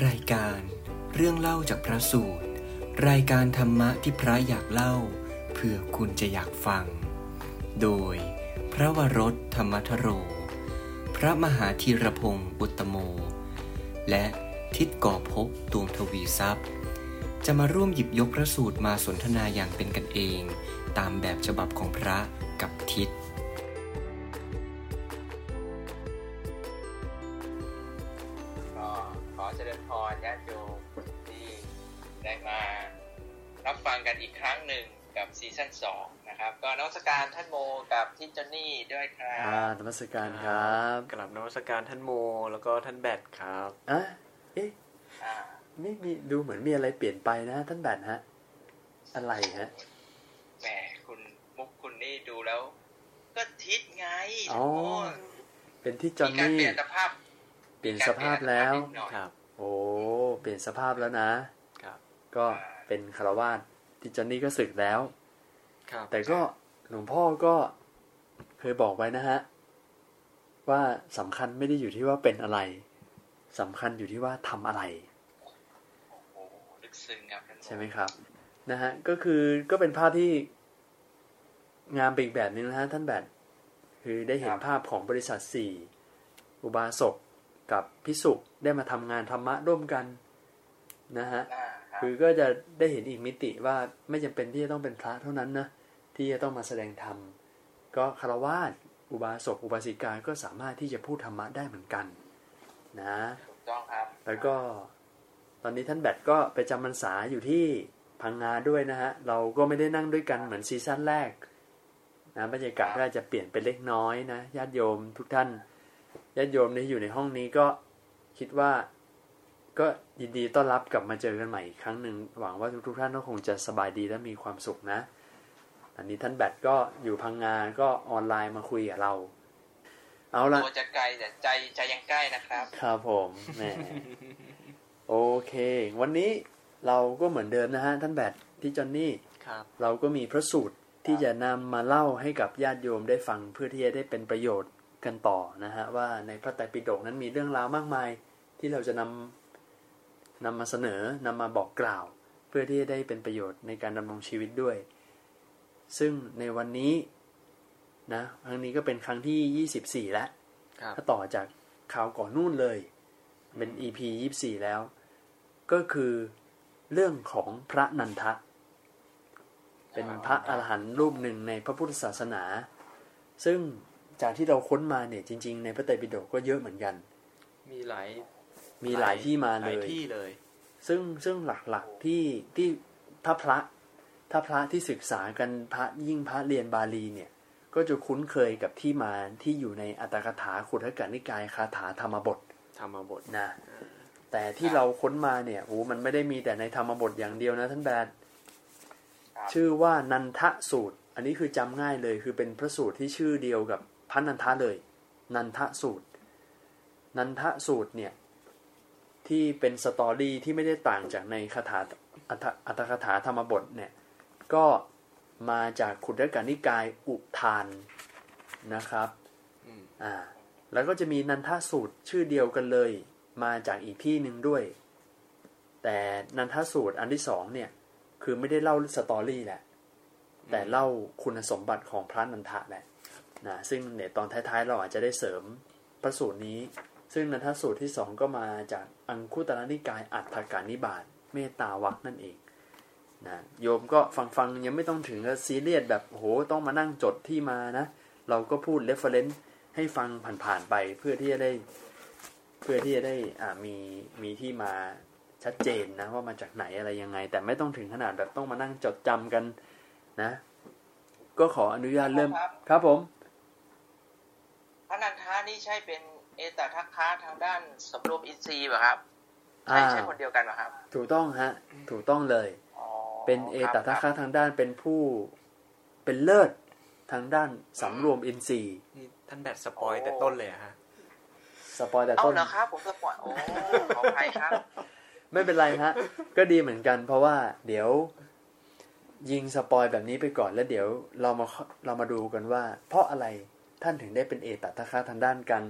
รายการเรื่องเล่าจากพระสูตร รายการธรรมะที่พระอยากเล่า เพื่อคุณจะอยากฟัง โดยพระวรถธรรมทโร พระมหาธีรพงศ์อุตโม และทิศก่อภพดวงทวีทรัพย์ จะมาร่วมหยิบยกพระสูตรมาสนทนาอย่างเป็นกันเอง ตามแบบฉบับของพระกับทิศ ซีซั่นสองนะครับ ก็นวัตการท่านโมกับทิจจอนนี่ด้วยครัอ่าบนมัสการครับกลับนวัตการท่านโมแล้วก็ท่านแบทครับอะเอ๊ะอ่าไม่มีดูเหมือนมีอะไรเปลี่ยนไปนะ ท่านแบทฮะ อะไรฮะแหมคุณมุกคุณนี่ดูแล้ว ก็ทิศไงอ๋อโอ้เป็นที่จอห์นมีการนี่เปลี่ยนสภาพ เปลี่ยนสภาพแล้วมีการเปยนสภาพนิดหน่อยครับ โอ้เปลี่ยนสภาพแล้วนะครับ ก็เป็นคารวาสที่จอห์นนี่ก็สึกแล้วครับ แต่ก็หลวงพ่อก็เคยบอกไว้นะฮะ ว่าสำคัญไม่ได้อยู่ที่ว่าเป็นอะไรสำคัญอยู่ที่ว่าทำอะไรโอ้โหลึกซึ้งครับท่านโใช่ไหมครับนะฮะก็คือก็เป็นภาพที่งามไปอีกแบบหนึงนะฮะท่านแบทคือได้เห็นภาพของบริษัทสี่อุบาสกกับพิสุได้มาทำงานธรรมะร่วมกันนะฮะอ่าครับคือก็จะได้เห็นอีกมิติว่าไม่จำเป็นที่จะต้องเป็นพระเท่านั้นนะ ที่จะต้องมาแสดงธรรม ก็คารวาสอุบาสกอุบาสิกาก็สามารถที่จะพูดธรรมะได้เหมือนกันนะถูกต้องครับ แล้วก็ตอนนี้ท่านแบทก็ไปจำพรรษาอยู่ที่พังงาด้วยนะฮะ เราก็ไม่ได้นั่งด้วยกันเหมือนซีซั่นแรกนะบรรยากาศก็อาจจะเปลี่ยนไปเล็กน้อยนะญาติโยมทุกท่านญาติโยมที่อยู่ในห้องนี้ก็คิดว่าก็ยินดีต้อนรับกลับมาเจอกันใหม่อีกครั้งหนึ่งหวังว่าทุกๆท่านก็คงจะสบายดีและมีความสุขนะ อันนี้ท่านแบทก็อยู่พังงาก็ออนไลน์มาคุยกับเรา เอาละตัวจะไกลแต่ใจใจยังใกล้นะครับ ครับผมแหมโอเค วันนี้เราก็เหมือนเดิมนะฮะท่านแบทที่จอนนี่ครับเราก็มีพระสูตรที่จะนำมาเล่าให้กับญาติโยมได้ฟังเพื่อที่จะได้เป็นประโยชน์กันต่อนะฮะว่าในพระไตรปิฎกนั้นมีเรื่องราวมากมาย ที่เราจะนำนำมาเสนอนำมาบอกกล่าว เพื่อที่จะได้เป็นประโยชน์ในการดำรงชีวิตด้วย ซึ่งในวันนี้นะครั้งนี้ก็เป็นครั้งที่24แล้วครับถ้าต่อจากข่าวก่อนนู่นเลย เป็น EP ยี่สี่แล้ว ก็คือเรื่องของพระนันทะ เป็นพระอรหันต์รูปหนึ่งในพระพุทธศาสนา ซึ่งจากที่เราค้นมาเนี่ยจริง ๆ ในพระไตรปิฎกก็เยอะเหมือนกัน มีหลายมีหลายที่มาหเลลายยที่เลย ซึ่งซึ่งหลักๆที่ที่ถ้าพระ ถ้าพระที่ศึกษากันพระยิ่งพระเรียนบาลีเนี่ย ก็จะคุ้นเคยกับที่มาที่อยู่ในอัตถกถาขุทกนิกายคาถาธรรมบทธรรมบทนะแต่ที่เราค้นมาเนี่ยโอ้มันไม่ได้มีแต่ในธรรมบทอย่างเดียวนะท่านแบดครับชื่อว่านันทสูตร อันนี้คือจำง่ายเลยคือเป็นพระสูตรที่ชื่อเดียวกับพระนันทะเลย นันทสูตร นันทสูตรเนี่ยที่เป็นสตอรี่ที่ไม่ได้ต่างจากในคาถาอัตถอัตถกถาธรรมบทเนี่ย ก็มาจากขุทกนิกายอุทานนะครับอืมอ่าแล้วก็จะมีนันทสูตรชื่อเดียวกันเลย มาจากอีกที่หนึ่งด้วย แต่นันทสูตรอันที่สองเนี่ย คือไม่ได้เล่าสตอรี่แหละ แต่เล่าคุณสมบัติของพระนันทะแหละนะซึ่งเนี่ยตอนท้ายๆ เราอาจจะได้เสริมพระสูตรนี้ ซึ่งนันทสูตรที่สองก็มาจากอังคุตรนิกายอัฏฐกานิบาตเมตตาวักนั่นเอง นะโยมก็ฟังๆยังไม่ต้องถึงกับซีเรียสแบบโอ้โหต้องมานั่งจดที่มานะ เราก็พูด reference ให้ฟังผ่านๆไปเพื่อที่จะได้ เพื่อที่จะได้อ่ามีมีที่มาชัดเจนนะว่ามาจากไหนอะไรยังไง แต่ไม่ต้องถึงขนาดแบบต้องมานั่งจดจำกันนะ ก็ขออนุญาตเริ่มครับครับผมพระนันทะนี่ใช่เป็นเอตทัคคะทางด้านสำรวมอินทรีย์ป่ะครับใช่อ่าใช่คนเดียวกันป่ะครับ ถูกต้องฮะ ถูกต้องเลยอ๋อ เป็นเอตคทัรัคบคะทางด้านเป็นผู้เป็นเลิศทางด้านสำรวมอินทรีย์นี่ท่านแบท spoil แต่ต้นเลยอะฮะ spoil แต่เอาต้นเหรอครับผม spoil โอ้ขออภัยครับ ไม่เป็นไรฮะ ก็ดีเหมือนกัน เพราะว่าเดี๋ยว ยิง spoil แบบนี้ไปก่อนแล้วเดี๋ยวเรามาเรามาดูกันว่า เพราะอะไรท่านถึงได้เป็นเอตทัคคะทางด้านการ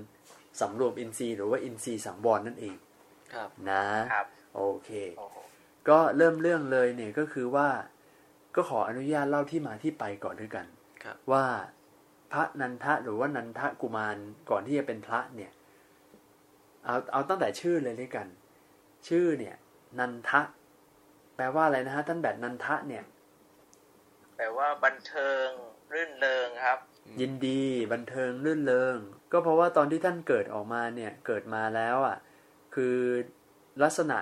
สำรวมอินทรีย์หรือว่าอินทรีย์สังวรนั่นเอง ครับนะครับ โอเคโอ้โห ก็เริ่มเรื่องเลยเนี่ยก็คือว่าก็ขออนุญาตเล่าที่มาที่ไปก่อนด้วยกันครับว่าพระนันทะหรือว่านันทะกุมารก่อนที่จะเป็นพระเนี่ยเอาเอาตั้งแต่ชื่อเลยด้วยกัน ชื่อเนี่ย นันทะ แปลว่าอะไรนะฮะท่านแบบนันทะเนี่ย แปลว่าบันเทิงรื่นเริงครับ ยินดีบันเทิงรื่นเริง ก็เพราะว่าตอนที่ท่านเกิดออกมาเนี่ย เกิดมาแล้วอะ คือลักษณะ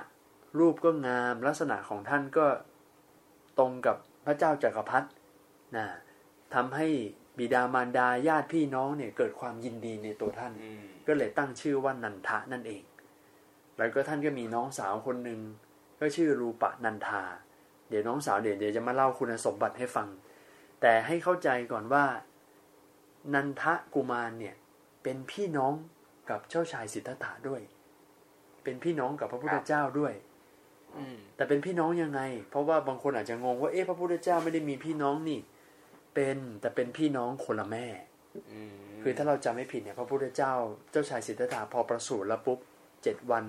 รูปก็งามลักษณะของท่านก็ตรงกับพระเจ้าจักรพรรดินะทำให้บิดามารดาญาติพี่น้องเนี่ยเกิดความยินดีในตัวท่านอืมก็เลยตั้งชื่อว่านันทะนั่นเอง แล้วก็ท่านก็มีน้องสาวคนหนึ่งก็ชื่อรูปะนันทา เดี๋ยวน้องสาวเดี๋ยวเดี๋ยวจะมาเล่าคุณสมบัติให้ฟัง แต่ให้เข้าใจก่อนว่า นันทะกุมารเนี่ยเป็นพี่น้องกับเจ้าชายสิทธัตถะด้วย เป็นพี่น้องกับพระพุทธเจ้าด้วยอืม แต่เป็นพี่น้องยังไง เพราะว่าบางคนอาจจะงงว่าเอ๊ะพระพุทธเจ้าไม่ได้มีพี่น้องนี่ เป็นแต่เป็นพี่น้องคนละแม่อืมคือถ้าเราจำไม่ผิดเนี่ยพระพุทธเจ้าเจ้าชายสิทธัตถะพอประสูติแล้วปุ๊บเจ็ดวัน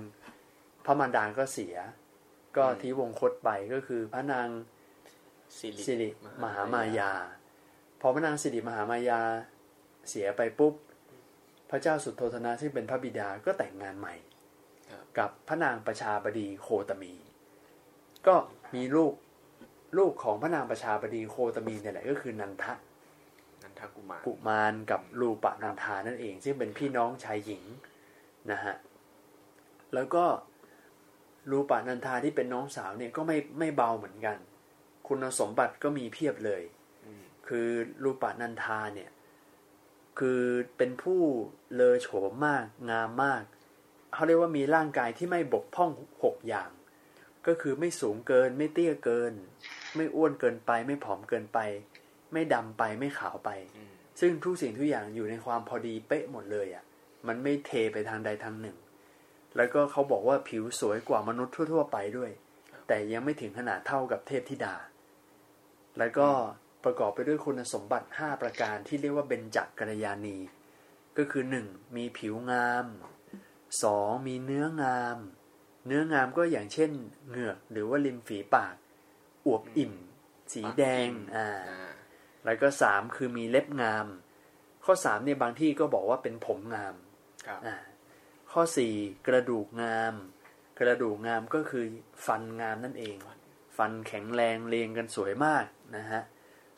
พระมารดาก็เสีย ก็ทีวงคตไปก็คือพระนางสิริสิริมหามายา พอพระนางสิริมหามายาเสียไปปุ๊บ พระเจ้าสุโธธนะซึ่งเป็นพระบิดาก็แต่งงานใหม่ครับกับพระนางประชาบดีโคตมี ก็มีลูกลูกของพระนางประชาบดีโคตมีเนี่ยแหละก็คือนันทะนันทกุมารกุมารกับลูปะนันทานั่นเอง ซึ่งเป็นพี่น้องชายหญิงนะฮะแล้วก็ลูปะนันทาที่เป็นน้องสาวเนี่ยก็ไม่ไม่เบาเหมือนกัน คุณสมบัติก็มีเพียบเลยอืมคือลูปะนันทาเนี่ย คือเป็นผู้เลอโฉมมากงามมากเขาเรียกว่ามีร่างกายที่ไม่บกพร่องหกอย่าง ก็คือไม่สูงเกิน ไม่เตี้ยเกิน ไม่อ้วนเกินไป ไม่ผอมเกินไป ไม่ดำไปไม่ขาวไปอืมซึ่งทุกสิ่งทุกอย่างอยู่ในความพอดีเป๊ะหมดเลยอะ่ะ มันไม่เทไปทางใดทางหนึ่ง แล้วก็เขาบอกว่าผิวสวยกว่ามนุษย์ทั่ว ๆ ไปด้วย แต่ยังไม่ถึงขนาดเท่ากับเทพธิดา แล้วก็ประกอบไปด้วยคุณสมบัติ 5 ประการที่เรียกว่าเบญจกัลยาณี ก็คือ 1. มีผิวงาม 2. มีเนื้องาม เนื้องามก็อย่างเช่น เหงือกหรือว่าริมฝีปาก อวบอิ่ม สีแดงอ่าอ่าแล้วก็สามคือมีเล็บงาม ข้อสามเนี่ยบางที่ก็บอกว่าเป็นผมงามครับอ่าข้อสี่กระดูกงาม กระดูกงามก็คือฟันงามนั่นเอง ฟันแข็งแรงเรียงกันสวยมากนะฮะ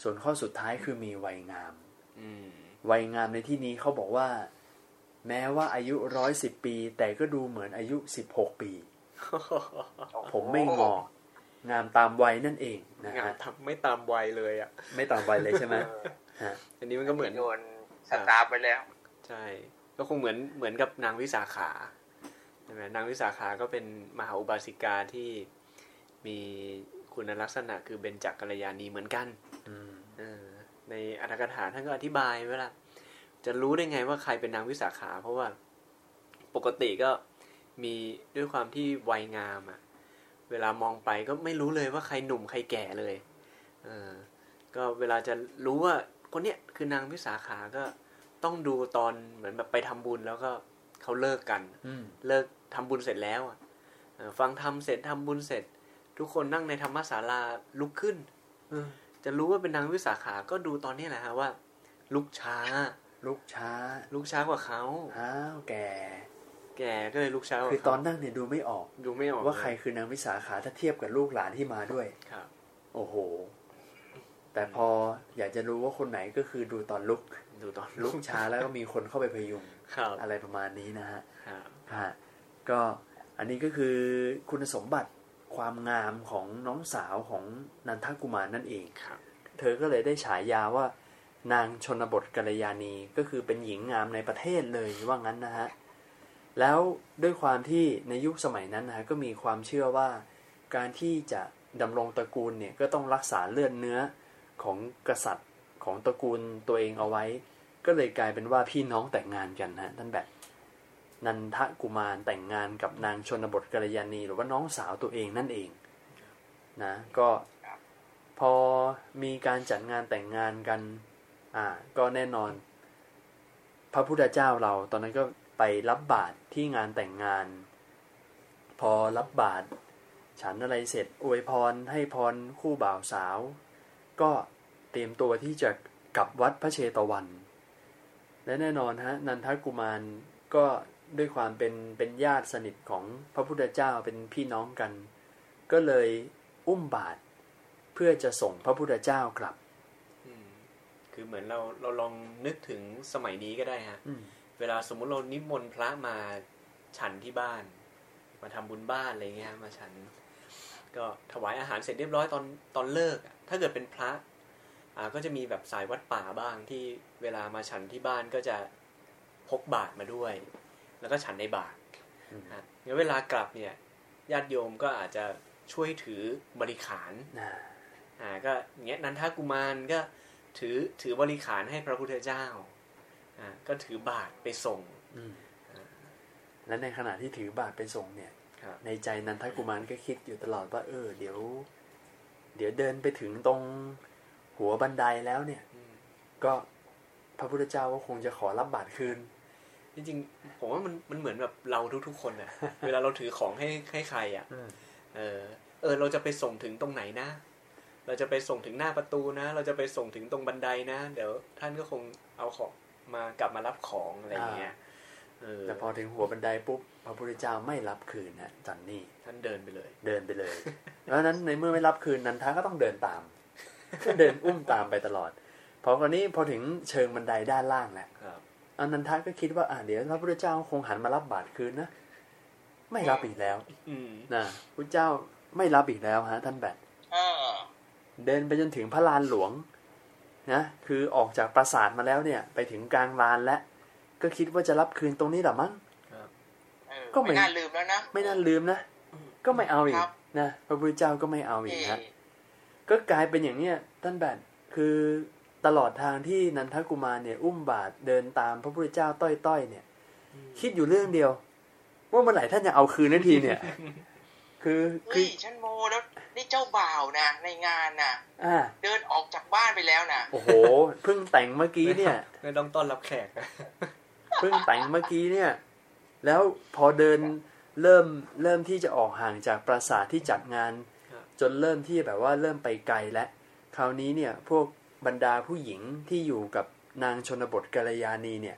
ส่วนข้อสุดท้ายคือมีวัยงามอืมวัยงามในที่นี้เขาบอกว่า แม้ว่าอายุร้อยสิบปี แต่ก็ดูเหมือนอายุสิบหกปี ผมไม่งอกงามตามวัยนั่นเองนะงานฮะทำไม่ตามวัยเลยอะ ไม่ตามวัยเลยใช่ไหมฮะอันนี้มันก็เหมือนโยนสตาร์ฟไปแล้ว ใช่ ก็คงเหมือนเหมือนกับนางวิสาขาใช่ไหมนางวิสาขาก็เป็นมหาอุบาสิกาที่มีคุณลักษณะคือเบญจกัลยาณีเหมือนกันอืมเออในอัตถกถาท่านก็อธิบายไว้ละจะรู้ได้ไงว่าใครเป็นนางวิสาขา เพราะว่าปกติก็ มีด้วยความที่วัยงามอะเวลามองไปก็ไม่รู้เลยว่าใครหนุ่มใครแก่เลย เออ ก็เวลาจะรู้ว่าคนเนี้ยคือนางวิสาขาก็ต้องดูตอนเหมือนแบบไปทำบุญแล้วก็เขาเลิกกันอืมเลิกทำบุญเสร็จแล้วอะเอ่อฟังธรรมเสร็จทำบุญเสร็จ ทุกคนนั่งในธรรมศาลาลุกขึ้นอืมจะรู้ว่าเป็นนางวิสาขาก็ดูตอนนี้แหละฮะว่า ลุกช้า ลุกช้า ลุกช้ากว่าเขาอ้าวแก แก่ก็เลยลุกช้ากว่าคือเขาตอนนั่งเนี่ยดูไม่ออกดูไม่ออกว่าใครคือนางวิสาขาถ้าเทียบกับลูกหลานที่มาด้วยครับ โอ้โห แต่พออยากจะรู้ว่าคนไหนก็คือดูตอนลุก ดูตอนลุกช้าแล้วก็มีคนเข้าไปพยุงครับอะไรประมาณนี้นะฮะครับฮะก็อันนี้ก็คือคุณสมบัติความงามของน้องสาวของนันทกุมารนั่นเองครับ เธอก็เลยได้ฉายาว่านางชนบทกัลยาณีก็คือเป็นหญิงงามในประเทศเลยว่างั้นนะฮะ แล้วด้วยความที่ในยุคสมัยนั้นนะฮะก็มีความเชื่อว่า การที่จะดำรงตระกูลเนี่ยก็ต้องรักษาเลือดเนื้อของกษัตริย์ของตระกูลตัวเองเอาไว้ ก็เลยกลายเป็นว่าพี่น้องแต่งงานกันนะท่านแบบนันทกุมารแต่งงานกับนางชนบทกัลยาณี หรือว่าน้องสาวตัวเองนั่นเองนะก็พอมีการจัดงานแต่งงานกันอ่าก็แน่นอน พระพุทธเจ้าเราตอนนั้นก็ ไปรับบาตรที่งานแต่งงานพพอรับบาตรฉันอะไรเสร็จอวยพรให้พรคู่บ่าวสาว ก็เตรียมตัวที่จะกลับวัดพระเชตวัน และแน่นอนฮะนันทกุมารก็ด้วยความเป็นเป็นญาติสนิทของพระพุทธเจ้าเป็นพี่น้องกัน ก็เลยอุ้มบาตรเพื่อจะส่งพระพุทธเจ้ากลับอืมคือเหมือนเราเราลองนึกถึงสมัยนี้ก็ได้ฮะอืม เวลาสมมุติเรานิมนต์พระมาฉันที่บ้าน มาทำบุญบ้านอะไรเงี้ยมาฉัน ก็ถวายอาหารเสร็จเรียบร้อยตอนตอนเลิกอะถ้าเกิดเป็นพระอ่าก็จะมีแบบสายวัดป่าบ้างที่เวลามาฉันที่บ้านก็จะพกบาตรมาด้วย แล้วก็ฉันในบาตรอืมฮะงั้นเวลากลับเนี่ยญาติโยมก็อาจจะช่วยถือบริขารนะอ่าก็อย่างเงี้ยนันทกุมารก็ถือถือบริขารให้พระพุทธเจ้าอ่า ก็ถือบาตรไปส่งอืมและในขณะที่ถือบาตรไปส่งเนี่ยครับในใจนันทกุมารก็คิดอยู่ตลอดว่า เออ เดี๋ยว เดี๋ยวเดินไปถึงตรงหัวบันไดแล้วเนี่ยอืมก็พระพุทธเจ้าก็คงจะขอรับบาตรคืน จริงๆผมว่ามันมันเหมือนแบบเราทุกๆคนอะเวลาเราถือของให้ให้ใครอะเออ เออ เราจะไปส่งถึงตรงไหนนะ เราจะไปส่งถึงหน้าประตูนะ เราจะไปส่งถึงตรงบันไดนะ เดี๋ยวท่านก็คงเอาของ มากลับมารับของอะไรอย่างเงี้ยเออแต่พอถึงหัวบันไดปุ๊บพระพุทธเจ้าไม่รับคืนนะจอนนี่ท่านเดินไปเลย เดินไปเลย เพราะฉะนั้นในเมื่อไม่รับคืนนันทาก็ต้องเดินตามก็เดินอุ้มตามไปตลอดพอคราวนี้พอถึงเชิงบันไดด้านล่างแหละครับอนันทาก็คิดว่าอ่าเดี๋ยวพระพุทธเจ้าคงหันมารับบาตรคืนนะไม่รับอีกแล้วอืมนะพุทธเจ้าไม่รับอีกแล้วฮะ ท่านแบทเออเดินไปจนถึงพระลานหลวง นะคือออกจากปราสาทมาแล้วเนี่ย ไปถึงกลางลานแล้วก็คิดว่าจะรับคืนตรงนี้แหละมั้งครับเออก็ไม่ไม่น่าลืมแล้วนะไม่น่าลืมนะก็ไม่เอาอีคกรับนะพระพุทธเจ้าก็ไม่เอาอีกนี่ฮะก็กลายเป็นอย่างเนี้ยท่านแบทคือตลอดทางที่นันทกุมารเนี่ย อุ้มบาทเดินตามพระพุทธเจ้าต้อยๆเนี่ย คิดอยู่เรื่องเดียว ว่าเมื่อไหร่ท่านจะเอาคืนนาทีเนี่ย คือคืเฮ้อยฉันโมแล้ว นี่เจ้าบ่าวนะในงานน่ะอ่าเดินออกจากบ้านไปแล้วนะโอ้โหเพิ่งแต่งเมื่อกี้เนี่ยไม่ต้องต้อนรับแขกนะเพิ่งแต่งเมื่อกี้เนี่ย แล้วพอเดินเริ่มเริ่มที่จะออกห่างจากปราสาทที่จัดงาน จนเริ่มที่แบบว่าเริ่มไปไกลแล้วคราวนี้เนี่ยพวกบรรดาผู้หญิงที่อยู่กับนางชนบทกัลยาณีเนี่ย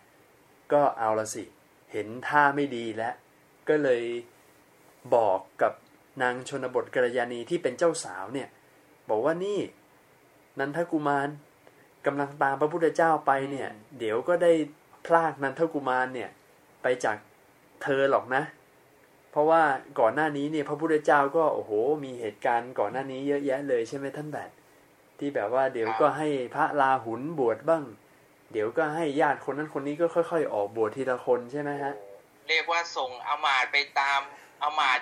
ก็เอาละสิ เห็นท่าไม่ดีแล้ว ก็เลยบอกกับ นางชนบทกัลยาณีที่เป็นเจ้าสาวเนี่ย บอกว่านี่ นันทกุมารกำลังตามพระพุทธเจ้าไปเนี่ย เดี๋ยวก็ได้พลากนันทกุมารเนี่ย ไปจากเธอหรอกนะ เพราะว่าก่อนหน้านี้เนี่ยพระพุทธเจ้าก็โอ้โห มีเหตุการณ์ก่อนหน้านี้เยอะแยะเลยใช่ไหมท่านแบบที่แบบว่าเดี๋ยวก็ให้พระลาหุนบวชบ้าง เดี๋ยวก็ให้ญาติคนนั้นคนนี้ก็ค่อย ๆ ออกบวชทีละคนใช่ไหมฮะ เรียกว่าส่งอามาตไปตามอามาต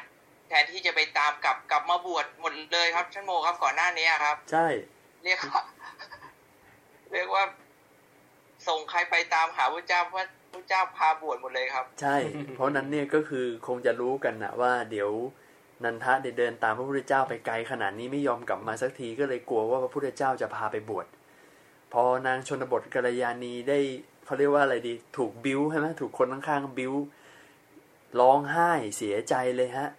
แทนที่จะไปตามกลับกลับมาบวชหมดเลยครับฉันโมครับก่อนหน้านี้ครับ ใช่เรียกว่าเรียกว่า ส่งใครไปตามหาพระเจ้าพระพระเจ้าพาบวชหมดเลยครับ ใช่ เพราะนั้นเนี่ยก็คือคงจะรู้กันนะว่า เดี๋ยวนันทะเดยเดินตามพระพุทธเจ้าไปไกลขนาดนี้ไม่ยอมกลับมาสักทีก็เลยกลัวว่าพระพุทธเจ้าจะพาไปบวชพอนางชนบทกัลยาณีได้เขาเรียกว่าอะไรดี ถูกบิ้วใช่ไหมถูกคนข้างๆบิ้วร้องไห้เสียใจเลยฮะ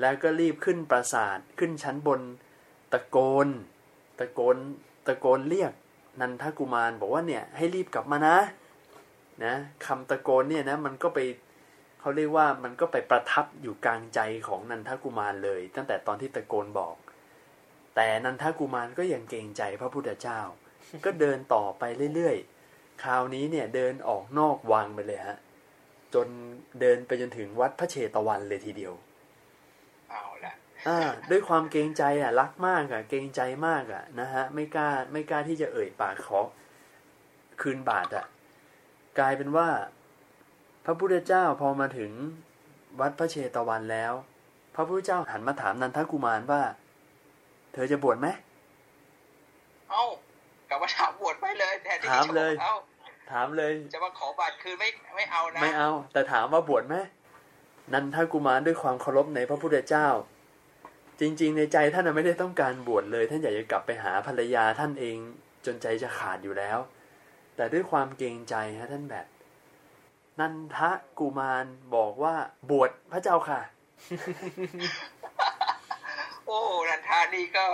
แล้วก็รีบขึ้นปราสาทขึ้นชั้นบน ตะโกน ตะโกน ตะโกนเรียก นันทกุมารบอกว่าเนี่ยให้รีบกลับมานะนะคำตะโกนเนี่ยนะมันก็ไปเขาเรียกว่ามันก็ไปประทับอยู่กลางใจของนันทกุมารเลย ตั้งแต่ตอนที่ตะโกนบอก แต่นันทกุมารก็ยังเกรงใจพระพุทธเจ้า ก็เดินต่อไปเรื่อยๆ คราวนี้เนี่ยเดินออกนอกวังไปเลยฮะจนเดินไปจนถึงวัดพระเชตวันเลยทีเดียว ด้วยความเกรงใจอะ รักมากอะ เกรงใจมากอะนะฮะไม่กล้าไม่กล้าที่จะเอ่ยปากขอคืนบาทอะ กลายเป็นว่า พระพุทธเจ้าพอมาถึงวัดพระเชตวันแล้ว พระพุทธเจ้าหันมาถามนันทกุมารว่า เธอจะบวชไหมเอ้ากลับมาถามบวชไปเลยแทนที่ถามจะเลยบอกเอ้าถามเลย จะมาขอบัตรคืนไม่ไม่เอานะ ไม่เอา แต่ถามว่าบวชไหมนันทกุมารด้วยความเคารพในพระพุทธเจ้า จริง ๆ ในใจท่านนะไม่ได้ต้องการบวชเลย ท่านอยากจะกลับไปหาภรรยาท่านเองจนใจจะขาดอยู่แล้ว แต่ด้วยความเกรงใจฮะท่านแบบ นันทกุมารบอกว่าบวชพระเจ้าค่ะ โอ้นันทานี่ก็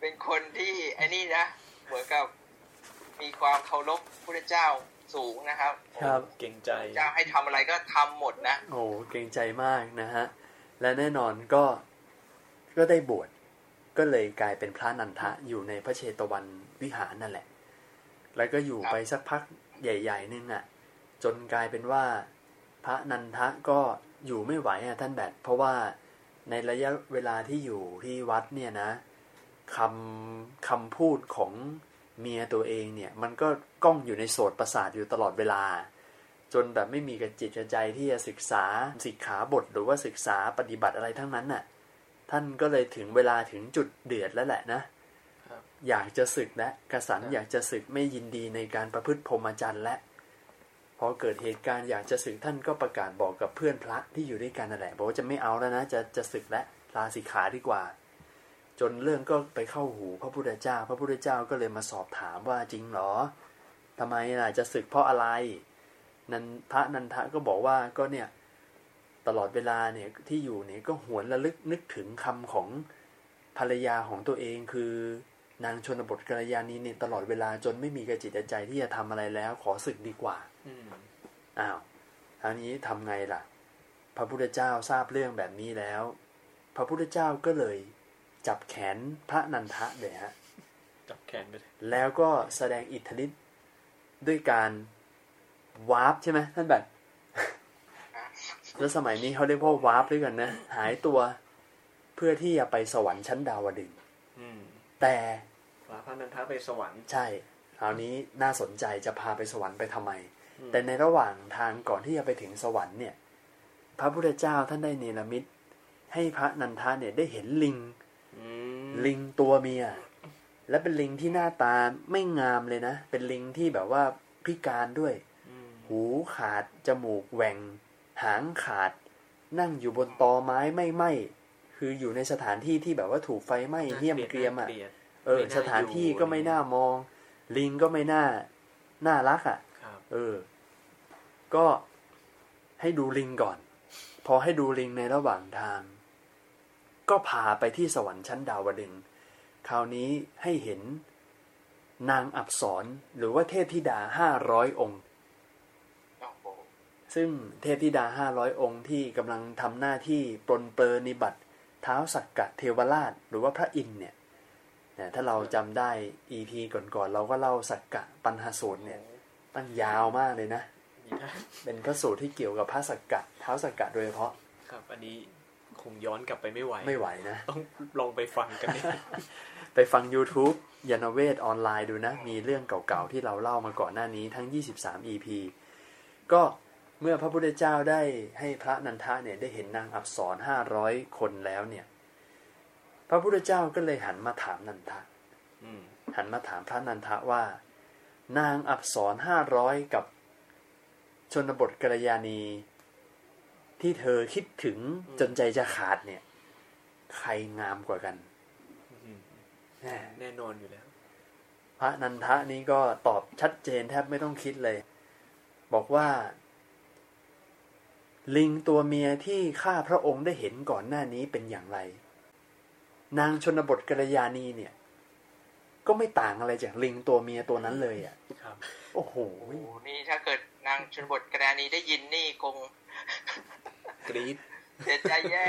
เป็นคนที่ไอ้นี่นะเหมือนกับมีความเคารพพระเจ้าสูงนะครับ ครับเก่งใจพระเจ้าให้ทำอะไรก็ทำหมดนะ โอ้เกรงใจมากนะฮะ และแน่นอนก็ ก็ได้บวชก็เลยกลายเป็นพระนันทะอยู่ในพระเชตวันวิหารนั่นแหละ แล้วก็อยู่ครับไปสักพักใหญ่ๆนึงอะ จนกลายเป็นว่า พระนันทะก็อยู่ไม่ไหวอะท่านแบบเพราะว่าในระยะเวลาที่อยู่ที่วัดเนี่ยนะคำคำพูดของเมียตัวเองเนี่ย มันก็ก้องอยู่ในโสตประสาทอยู่ตลอดเวลา จนแบบไม่มีกระจิตกระใจที่จะศึกษาสิกขาบทหรือว่าศึกษาปฏิบัติอะไรทั้งนั้นน่ะ ท่านก็เลยถึงเวลาถึงจุดเดือดแล้วแหละนะครับอยากจะศึกและกระสันครับอยากจะศึกไม่ยินดีในการประพฤติพรหมจรรย์และพอเกิดเหตุการณ์อยากจะศึกท่านก็ประกาศบอกกับเพื่อนพระที่อยู่ด้วยกันนั่นแหละบอกว่าจะไม่เอาแล้วนะจะจะศึกและลาสิกขาดีกว่า จนเรื่องก็ไปเข้าหูพระพุทธเจ้า พระพุทธเจ้าก็เลยมาสอบถามว่าจริงเหรอทำไมล่ะจะศึกเพราะอะไรนันพระนันทะก็บอกว่าก็เนี่ย ตลอดเวลาเนี่ยที่อยู่เนี่ยก็หวนระลึกนึกถึงคำของภรรยาของตัวเองคือนางชนบทกัลยาณีเนี่ยตลอดเวลาจนไม่มีกระจิตกระใจที่จะทำอะไรแล้ว ขอศึกดีกว่าอืมอ้าวทางนี้ทำไงล่ะ พระพุทธเจ้าทราบเรื่องแบบนี้แล้ว พระพุทธเจ้าก็เลยจับแขนพระนันทะเลยฮะจับแขนไปเลยแล้วก็แสดงอิทธิฤทธิ์ด้วยการ warp ใช่ไหมท่านแบบ แล้วสมัยนี้เขาเรียกว่า warp ด้วยกันนะ หายตัวเพื่อที่จะไปสวรรค์ชั้นดาวดึงส์อืมแต่พาพระนันทะไปสวรรค์ใช่คราวนี้น่าสนใจจะพาไปสวรรค์ไปทำไมอืมแต่ในระหว่างทางก่อนที่จะไปถึงสวรรค์เนี่ย พระพุทธเจ้าท่านได้เนรมิตให้พระนันทะเนี่ยได้เห็นลิงอืมลิงตัวเมีย และเป็นลิงที่หน้าตาไม่งามเลยนะ เป็นลิงที่แบบว่าพิการด้วยอืมหูขาดจมูกแหว่ง หางขาด นั่งอยู่บนตอไม้ไม่ไหม้คืออยู่ในสถานที่ที่แบบว่าถูกไฟไหม้เหี้ยมเกรียมอะน่าลีดเออ สถานที่ก็ไม่น่ามอง ลิงก็ไม่น่าน่ารักอะครับเออ ก็ให้ดูลิงก่อน พอให้ดูลิงในระหว่างทาง ก็พาไปที่สวรรค์ชั้นดาวดึงส์คราวนี้ให้เห็นนางอับสรหรือว่าเทพธิดาห้าร้อยองค์โอ้โห ซึ่งเทพธิดาห้าร้อยองค์ที่กำลังทำหน้าที่ปรนเปรนิบัติเท้าสักกะเทวราช หรือว่าพระอินทร์เนี่ยเนี่ยถ้าเราจำได้ EP ก่อนๆเราก็เล่าสักกะปัญหาสูตรเนี่ยตั้งยาวมากเลยนะมีได้เป็นพระสูตรที่เกี่ยวกับพระสักกะเท้าสักกะโดยเฉพาะ ครับ อันนี้คงย้อนกลับไปไม่ไหว ไม่ไหวนะ ต้องลองไปฟังกันนี่ไปฟัง YouTube ยานเวทออนไลน์ดูนะ มีเรื่องเก่าๆที่เราเล่ามาก่อนหน้านี้ทั้ง 23 EP ก็ เมื่อพระพุทธเจ้าได้ให้พระนันทะเนี่ยได้เห็นนางอับสร500คนแล้วเนี่ย พระพุทธเจ้าก็เลยหันมาถามนันทะอืมหันมาถามพระนันทะว่า นางอับสร500กับชนบทกัลยาณี ที่เธอคิดถึงจนใจจะขาดเนี่ย ใครงามกว่ากันอืมแหม่แน่นอนอยู่แล้ว พระนันทะนี้ก็ตอบชัดเจนแทบไม่ต้องคิดเลย บอกว่า ลิงตัวเมียที่ข้าพระองค์ได้เห็นก่อนหน้านี้เป็นอย่างไร นางชนบทกัลยาณีเนี่ย ก็ไม่ต่างอะไรจากลิงตัวเมียตัวนั้นเลยอะครับ โอ้โหโอ้โหนี่ถ้าเกิดนางชนบทกระดานีได้ยินนี่คงกรี๊ดเสียใจแย่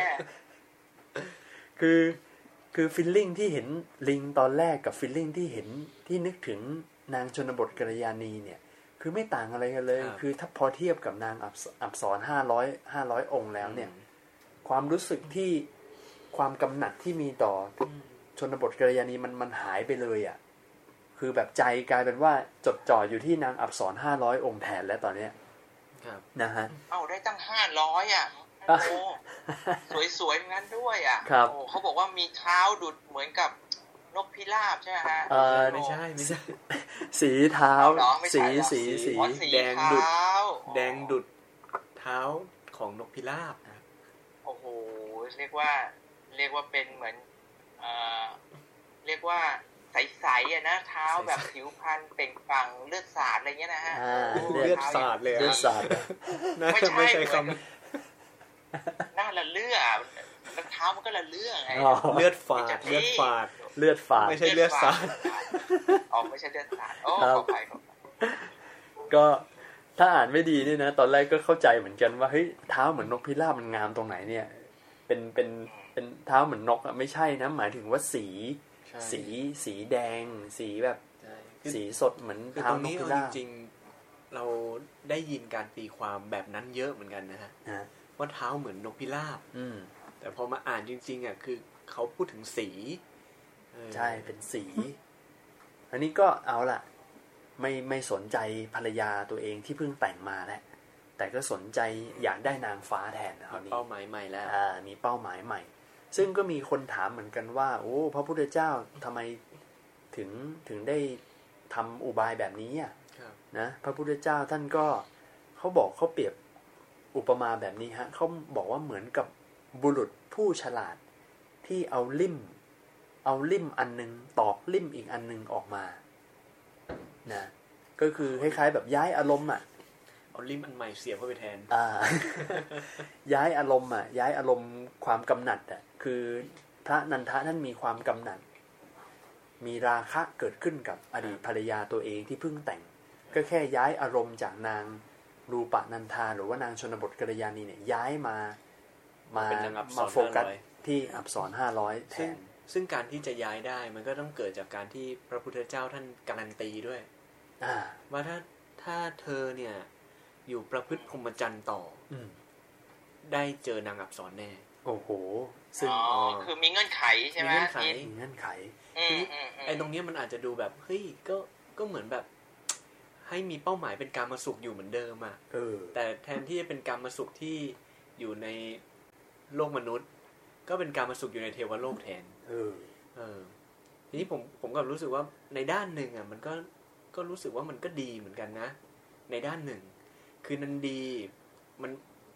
คือคือ feeling ที่เห็นลิงตอนแรกกับ feeling ที่เห็นที่นึกถึงนางชนบทกัลยาณีเนี่ย คือไม่ต่างอะไรกันเลย คือถ้าพอเทียบกับนางอัปสอัปสรห้าร้อยห้าร้อยองค์แล้วเนี่ย ความรู้สึกที่ความกำหนัดที่มีต่อชนบทกัลยาณีมันมันหายไปเลยอะ่ะ คือแบบใจกลายเป็นว่าจดจ่ออยู่ที่นางอัปสรห้าร้อยองค์แทนแล้วตอนเนี้ยครับนะฮะ เอ้าได้ตั้งห้าร้อยอะอะโอ้สวยๆงั้นด้วยอะ ครับโอ้เขาบอกว่ามีเท้าดุดเหมือนกับ นกพิราบใช่ไหมฮะเอ่อไม่ใช่ไม่ใช่ สีเท้าเหรอไม่ใช่สีเหรอสีสีอ๋อสีแดงดุดเท้าแดงดุดเท้าของนกพิราบนะครับโอ้โหเรียกว่า เรียกว่าเป็นเหมือนเอ่อเรียกว่าใสๆอะนะเท้าแบบผิวพรรณเปล่งปลั่งเลือดสาดอะไรเงี้ยนะฮะอ่าโอ้เลือดสาดเลยเลือดอะสาดอะน่าไม่จะใช่ไม่ใช่เหมือนคหน้าละเลื่อรองเท้ามันก็ละเลื่อไงอ๋อเลือดฝาจะดที่เลือดฝาด เลือดฝาดไม่ใช่เลือดสาดอ๋อไม่ใช่เลือดสาดโอ้ครับขออภัยขออภัยก็ถ้าอ่านไม่ดีนี่นะตอนแรกก็เข้าใจเหมือนกันว่าเฮ้ยเท้าเหมือนนกพิราบมันงามตรงไหนเนี่ย เป็นเป็นเป็นเท้าเหมือนนกอะไม่ใช่นะหมายถึงว่าสีใช่สีสีแดง สีแบบใช่คือสีสดเหมือนคือเท้าตรงนกนี้พิเอาราจบริงๆเราได้ยินการตีความแบบนั้นเยอะเหมือนกันนะฮะนะว่าเท้าเหมือนนกพิราบอืมแต่พอมาอ่านจริง ๆอะคือเขาพูดถึงสีเออ ใช่เป็นสี อันนี้ก็เอาล่ะ ไม่ไม่สนใจภรรยาตัวเองที่เพิ่งแต่งมาแล้วแต่ก็สนใจอยากได้นางฟ้าแทนคราวนี้เป้าหมายใหม่แล้วอ่ามีเป้าหมายใหม่ ซึ่งก็มีคนถามเหมือนกันว่า โอ้พระพุทธเจ้าทำไมถึงถึงได้ทำอุบายแบบนี้อะครับนะพระพุทธเจ้าท่านก็เขาบอกเขาเปรียบอุปมาแบบนี้ฮะเขาบอกว่าเหมือนกับบุรุษผู้ฉลาดที่เอาลิ่ม เอาลิ่มอันหนึงตอกลิ่มอีกอันหนึงออกมานะก็คือคล้ายๆ แบบย้ายอารมณ์อะเอาลิมอันใหม่เสียบเข้าไปแทนอ่าย้ายอารมณ์อะ ย้ายอารมณ์ความกำหนัดอะคือพระนันทะท่านมีความกำหนัด มีราคะเกิดขึ้นกับอดีตภรรยาตัวเองที่เพิ่งแต่ง ก็แค่ย้ายอารมณ์จากนางรูปนันทาหรือว่านางชนบทกัลยาณีเนี่ยย้ายมามาเป็นนางอับสรมาโฟกัส500ที่อับสรห้าร้อยแทซึ่งน ซึ่งการที่จะย้ายได้มันก็ต้องเกิดจากการที่พระพุทธเจ้าท่านการันตีด้วยอ่าว่าถ้าถ้าเธอเนี่ย อยู่ประพฤติพรหมจรรย์ต่ออืมได้เจอนางอับสรแน่ โอ้โห ซึ่งอ๋อคือมีเงื่อนไขใช่ไหมมีเงื่อนไขที่มีเงื่อนไขอืมอืมอืมไอ้ตรงเนี้ยมันอาจจะดูแบบเฮ้ยก็ก็เหมือนแบบ ให้มีเป้าหมายเป็นการมาสุขอยู่เหมือนเดิมอะเออแต่แทนที่จะเป็นการมาสุขที่อยู่ในโลกมนุษย์ ก็เป็นการมาสุขอยู่ในเทวโลกแทน เออ เออ ทีนี้ผมผมก็รู้สึกว่าในด้านหนึ่งอะ มันก็ก็รู้สึกว่ามันก็ดีเหมือนกันนะ ในด้านหนึ่ง คือนันดีมัน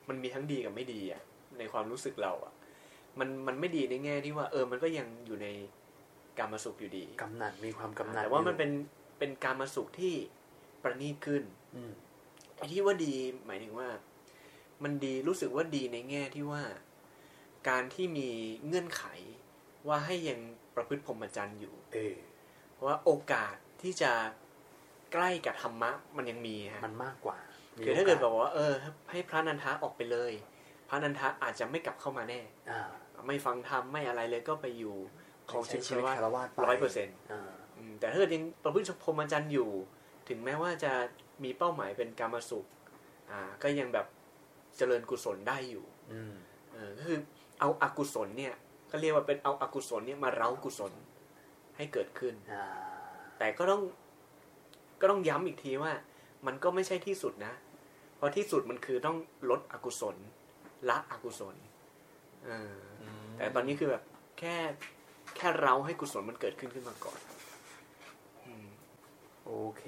มันมีทั้งดีกับไม่ดีอะ ในความรู้สึกเราอะ มันมันไม่ดีในแง่ที่ว่า เออ มันก็ยังอยู่ในการมาสุขอยู่ดีกำหนัดมีความกำหนัดแต่ว่าอยู่มันเป็นเป็นการมาสุขที่ประณีตขึ้นอืมไอ้ที่ว่าดีหมายถึงว่า มันดีรู้สึกว่าดีในแง่ที่ว่า การที่มีเงื่อนไข ว่าให้ยังประพฤติพรหมจรรย์อยู่เออเพราะว่าโอกาสที่จะใกล้กับธรรมะมันยังมีฮะมันมากกว่ามีคือถ้าเกิดโบอกว่า เออ ให้พระนันทะออกไปเลย พระนันทะอาจจะไม่กลับเข้ามาแน่อ่าไม่ฟังธรรมไม่อะไรเลยก็ไปอยู่ของใช้ชีชีวิตวิตคารวาสไปร้อยเปอร์เซ็นต์อ่าแต่ถ้าเกิดยังประพฤติพรหมจรรย์อยู่ ถึงแม้ว่าจะมีเป้าหมายเป็นการมาสุข อ่า ก็ยังแบบเจริญกุศลได้อยู่ อืมเออก็คือเอาอากุศลเนี่ย ก็เรียกว่าเป็นเอาอากุศลเนี่ยมาเร้ากุศลให้เกิดขึ้นอ่าแต่ก็ต้องก็ต้องย้ำอีกทีว่า มันก็ไม่ใช่ที่สุดนะ เพราะที่สุดมันคือต้องลดอกุศล ละอกุศลเออแต่ตอนนี้คือแบบแค่แค่เราให้กุศลมันเกิดขึ้นขึ้นมาก่อนอืมโอเค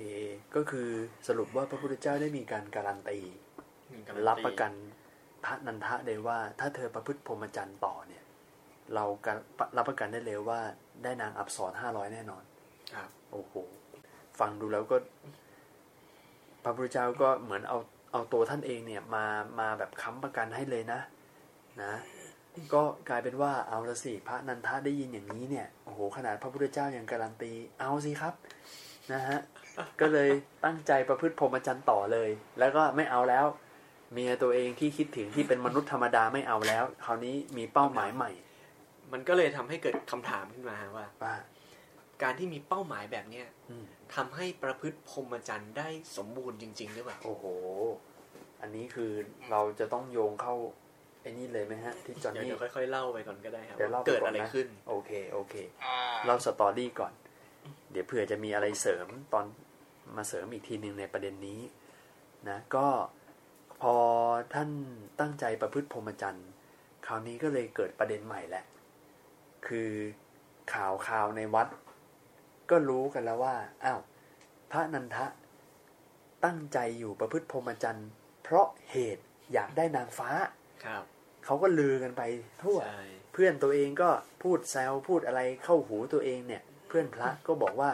ก็คือสรุปว่าพระพุทธเจ้าได้มีการการันตีการันตีรับประกันพระนันทะเลยว่า ถ้าเธอประพฤติพรหมจรรย์ต่อเนี่ย เราการรับประกันได้เลยว่าได้นางอับสรห้าร้อยแน่นอน ครับ โอ้โห ฟังดูแล้วก็ พระพุทธเจ้าก็เหมือนเอาเอาตัวท่านเองเนี่ย มามาแบบค้ำประกันให้เลยนะ นะ ก็กลายเป็นว่าเอาละสิพระนันทะได้ยินอย่างนี้เนี่ยโอ้โหขนาดพระพุทธเจ้ายังการันตี เอาสิครับ นะฮะ ก็เลยตั้งใจประพฤติพรหมจรรย์ต่อเลย แล้วก็ไม่เอาแล้ว เมียตัวเองที่คิดถึงที่เป็นมนุษย์ธรรมดาไม่เอาแล้วคราวนี้มีเป้าหมายใหม่ มันก็เลยทำให้เกิดคำถามขึ้นมาว่าว่าการที่มีเป้าหมายแบบเนี้ยอืมทำให้ประพฤติพรหมจรรย์ได้สมบูรณ์จริง ๆ หรือเปล่า โอ้โห อันนี้คือเราจะต้องโยงเข้าไอ้นี่เลยไหมฮะ ที่จอห์นเดี๋ยวนี่เดี๋ยวค่อยๆเล่าไปก่อนก็ได้ครับเดี๋ยวเล่าว่าไปเกิดก่อนอะไรนะขึ้น โอเคโอเคอ่าเล่าสตอรี่ก่อน เดี๋ยวเผื่อจะมีอะไรเสริมตอนมาเสริมอีกทีหนึ่งในประเด็นนี้นะก็พอท่านตั้งใจประพฤติพรหมจรรย์ คราวนี้ก็เลยเกิดประเด็นใหม่แหละ คือข่าวข่าวในวัด ก็รู้กันแล้วว่าอ้าวพระนันทะตั้งใจอยู่ประพฤติพรหมจรรย์ เพราะเหตุอยากได้นางฟ้าครับเขาก็ลือกันไปทั่วใช่เพื่อนตัวเองก็พูดแซวพูดอะไรเข้าหูตัวเองเนี่ย เพื่อนพระก็บอกว่า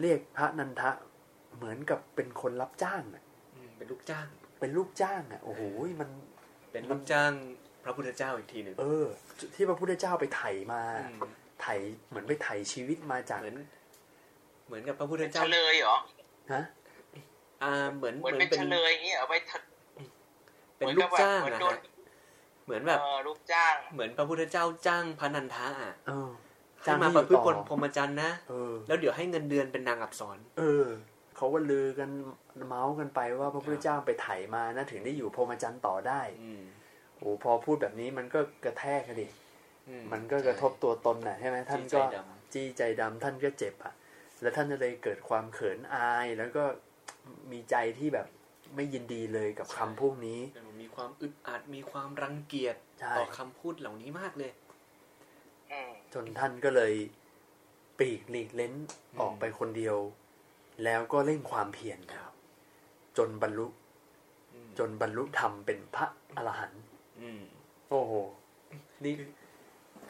เรียกพระนันทะเหมือนกับเป็นคนรับจ้างน่ะอืมเป็นลูกจ้าง เป็นลูกจ้างอะโอ้โหมันเป็นลูกจ้างพระพุทธเจ้าอีกทีหนึ่งเออ ที่พระพุทธเจ้าไปไถ่มามไถ่เหมือนไปไถ่ชีวิตมาจาก เหมือน เหมือนกับพระพุทธเฉเจ้าลยเหรอฮะอ่าเหมือนเหมือนเป็นเฉลยอย่างเงี้ยเอาไปทะเป็นลูกจ้างเหมือนนะโดนฮะเหมือนแบบเออลูกจ้าง เหมือนพระพุทธเจ้าจ้างพระนันทะอะเออให้มาประพฤติให้บอยู่นพรหมจรรย์นะเออแล้วเดี๋ยวให้เงินเดือนเป็นนางอับสรเออเขาก็ลือกันเมาส์กันไปว่าพระพุทธเจ้าไปไถ่มานะถึงได้อยู่พรหมจรรย์ต่อได้อืม โอ้พอพูดแบบนี้มันก็กระแทกกันดิอืมันก็กระทบตัวตนน่ะใช่ไหมท่านก็จี้ใจดำจี้ใจดำท่านก็เจ็บอะ แล้วท่านก็เลยเกิดความเขินอายแล้วก็มีใจที่แบบไม่ยินดีเลยกับคำพวกนี้ มีความอึดอัดมีความรังเกียจใช่ต่อคำพูดเหล่านี้มากเลยอืมจนท่านก็เลยปลีกหลีกเล้นอืมออกไปคนเดียว แล้วก็เร่งความเพียรครับ จนบรรลุอืมจนบรรลุธรรมเป็นพระอรหันต์ อืมโอ้โหนี่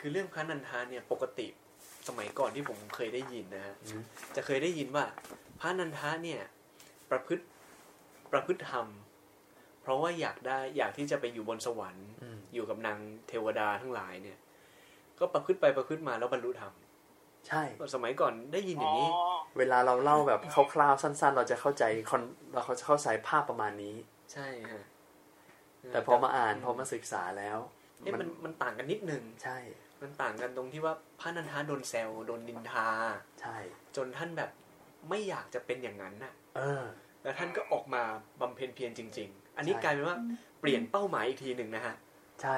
คือเรื่องพระนันทาเนี่ยปกติสมัยก่อนที่ผมเคยได้ยินนะฮะอืมจะเคยได้ยินว่า พระนันทาเนี่ย ประพฤติประพฤติธรรม เพราะว่าอยากได้อยากที่จะไปอยู่บนสวรรค์อืมอยู่กับนางเทวดาทั้งหลายเนี่ย ก็ประพฤติไปประพฤติมาแล้วบรรลุธรรมใช่ สมัยก่อนได้ยินอย่างนี้อ๋อเวลาเราเล่าแบบคร่าวๆสั้น ๆ เราจะเข้าใจคอนเราเข้าใจภาพประมาณนี้ ใช่ฮะ แต่พอมาอ่านพอมาศึกษาแล้วเอ๊ะมันมันต่างกันนิดนึงใช่ มันต่างกันตรงที่ว่าพระนันทาโดนแซวโดนนินทา ใช่ จนท่านแบบไม่อยากจะเป็นอย่างนั้นน่ะ เออ แล้วท่านก็ออกมาบำเพ็ญเพียรจริง ๆ อันนี้ใช่กลายเป็นว่าเปลี่ยนเป้าหมายอีกทีหนึ่งนะฮะ ใช่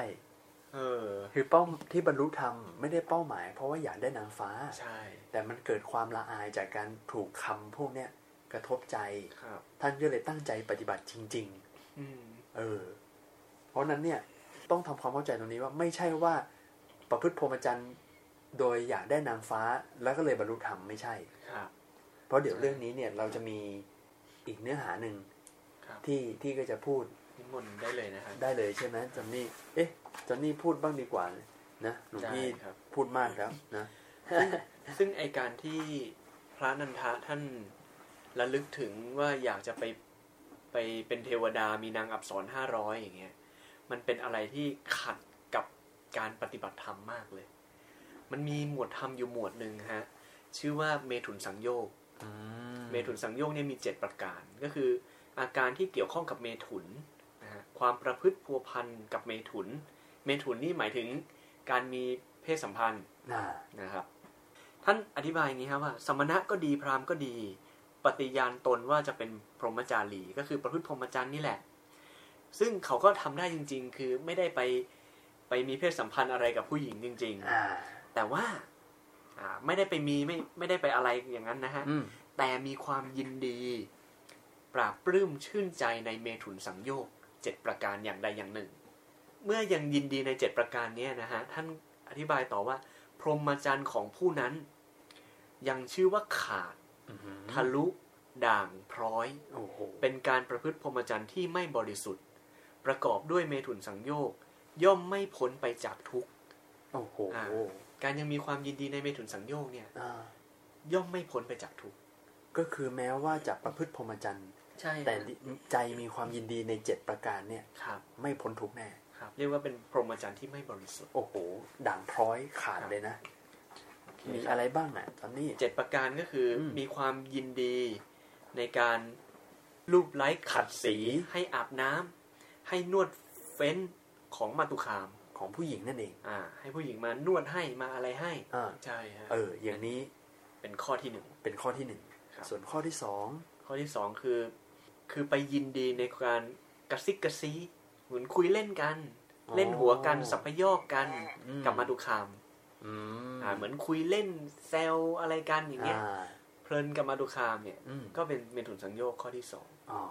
เออ คือเป้าที่บรรลุธรรมไม่ได้เป้าหมาย เพราะว่าอยากได้นางฟ้า ใช่ แต่มันเกิดความละอายจากการถูกคำพวกเนี้ยกระทบใจ ครับ ท่านก็เลยตั้งใจปฏิบัติจริงอืมๆเออ เพราะฉะนั้นเนี่ยต้องทำความเข้าใจตรงนี้ว่าไม่ใช่ว่าประพฤติพรหมจรรย์โดยอยากได้นางฟ้าแล้วก็เลยบรรลุธรรมไม่ใช่ครับเพราะเดี๋ยวเรื่องนี้เนี่ยเราจะมีอีกเนื้อหาหนึ่งครับที่ที่ก็จะพูดนิมนต์ได้เลยนะฮะได้เลยใช่ไหมจอนนี่เอ๊ะจอนนี่พูดบ้างดีกว่านะหลวงพี่ได้ครับพูดมากแล้วนะซึ่งไอการที่พระนันทะท่านระลึกถึงว่าอยากจะไปไปเป็นเทวดามีนางอับสรห้าร้อยอย่างเงี้ย มันเป็นอะไรที่ขัดกับการปฏิบัติธรรมมากเลย มันมีหมวดธรรมอยู่หมวดหนึ่งฮะ ชื่อว่าเมถุนสังโยกเมถุนสังโยกเนี่ยมีเจ็ดประการ ก็คือ อาการที่เกี่ยวข้องกับเมถุนนะฮะความประพฤติพัวพันกับเมถุน เมถุนนี่หมายถึงการมีเพศสัมพันธ์น่านะครับ ท่านอธิบายอย่างนี้ครับว่า สมณะก็ดีพราหมณ์ก็ดี ปฏิญาณตนว่าจะเป็นพรหมจารีก็คือประพฤติพรหมจรรย์นี่แหละ ซึ่งเขาก็ทำได้จริง ๆ คือไม่ได้ไปไปมีเพศสัมพันธ์อะไรกับผู้หญิงจริงอ่าๆแต่ว่าอ่าไม่ได้ไปมีไม่ไม่ได้ไปอะไรอย่างนั้นนะฮะอืมแต่มีความยินดี ปราบปลื้มชื่นใจในเมถุนสังโยกเจ็ดประการอย่างใดอย่างหนึ่ง เมื่อยังยินดีในเจ็ดประการเนี้ยนะฮะ ท่านอธิบายต่อว่า พรหมจรรย์ของผู้นั้น ยังชื่อว่าขาดอื้อหือทะลุด่างพร้อยโอ้โหเป็นการประพฤติพรหมจรรย์ที่ไม่บริสุทธิ์ ประกอบด้วยเมถุนสังโยกย่อมไม่พ้นไปจากทุกข์โอ้โหอ่าการยังมีความยินดีในเมถุนสังโยกเนี่ยอ่าย่อมไม่พ้นไปจากทุกข์ก็คือแม้ว่าจะประพฤติพรหมจรรย์ใช่แต่ใจมีความยินดีในเจ็ดประการเนี่ยครับไม่พ้นทุกข์แน่ครับเรียกว่าเป็นพรหมจรรย์ที่ไม่บริสุทธิ์โอ้โหด่างพร้อยขาดเลยนะ มีอะไรบ้างอะตอนนี้เจ็ดประการก็คืออมมีความยินดีในการรูปไล้ขัดสีขัดสีให้อาบน้ำ ให้นวดเฟ้นของมาตุคามของผู้หญิงนั่นเอง อ่า ให้ผู้หญิงมานวดให้มาอะไรให้อ่าใช่ฮะเออ อย่างนี้เป็นข้อที่หนึ่งเป็นข้อที่หนึ่งครับส่วนข้อที่สองข้อที่สองคือ คือไปยินดีในการกระซิกกระซีเหมือนคุยเล่นกัน เล่นหัวกันสัพพยอกกันอืกับมาตุคามอืมอ่า เหมือนคุยเล่นแซวอะไรกันอย่างเงี้ยอ่าเพลินกับมาตุคามเนี่ยอืมก็เป็นเมถุนสังโยกข้อที่สองอ๋อ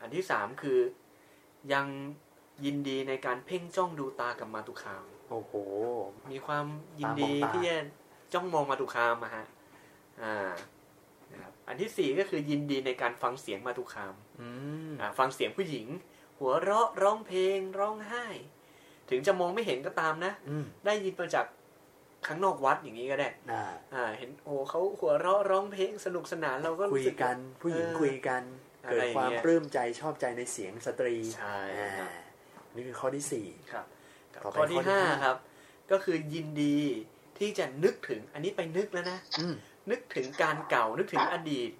อันที่สามคือ ยังยินดีในการเพ่งจ้องดูตากับมาตุคาม โอ้โห มีความยินดีตามองตาที่จะจ้องมองมาตุคามอะฮะ อ่านะครับอันที่สี่ก็คือยินดีในการฟังเสียงมาตุคามอืมอ่าฟังเสียงผู้หญิง หัวเราะร้องเพลงร้องไห้ ถึงจะมองไม่เห็นก็ตามนะอืมได้ยินมาจากข้างนอกวัดอย่างนี้ก็ได้อ่าอ่า เห็นโอ้เขาหัวเราะร้องเพลงสนุกสนานเราก็คุรู้ยสึกกัน ผู้หญิงเออคุยกันอะไร เกิดความอย่างเงี้ยปลื้มใจชอบใจในเสียงสตรีใช่อ่าครับนี่คือข้อที่สี่ครับครับต่อไปข้อที่ข้อที่ห้าห้าครับ ก็คือยินดีที่จะนึกถึง อันนี้ไปนึกแล้วนะอืมนึกถึงการเก่านึกถึงอดีต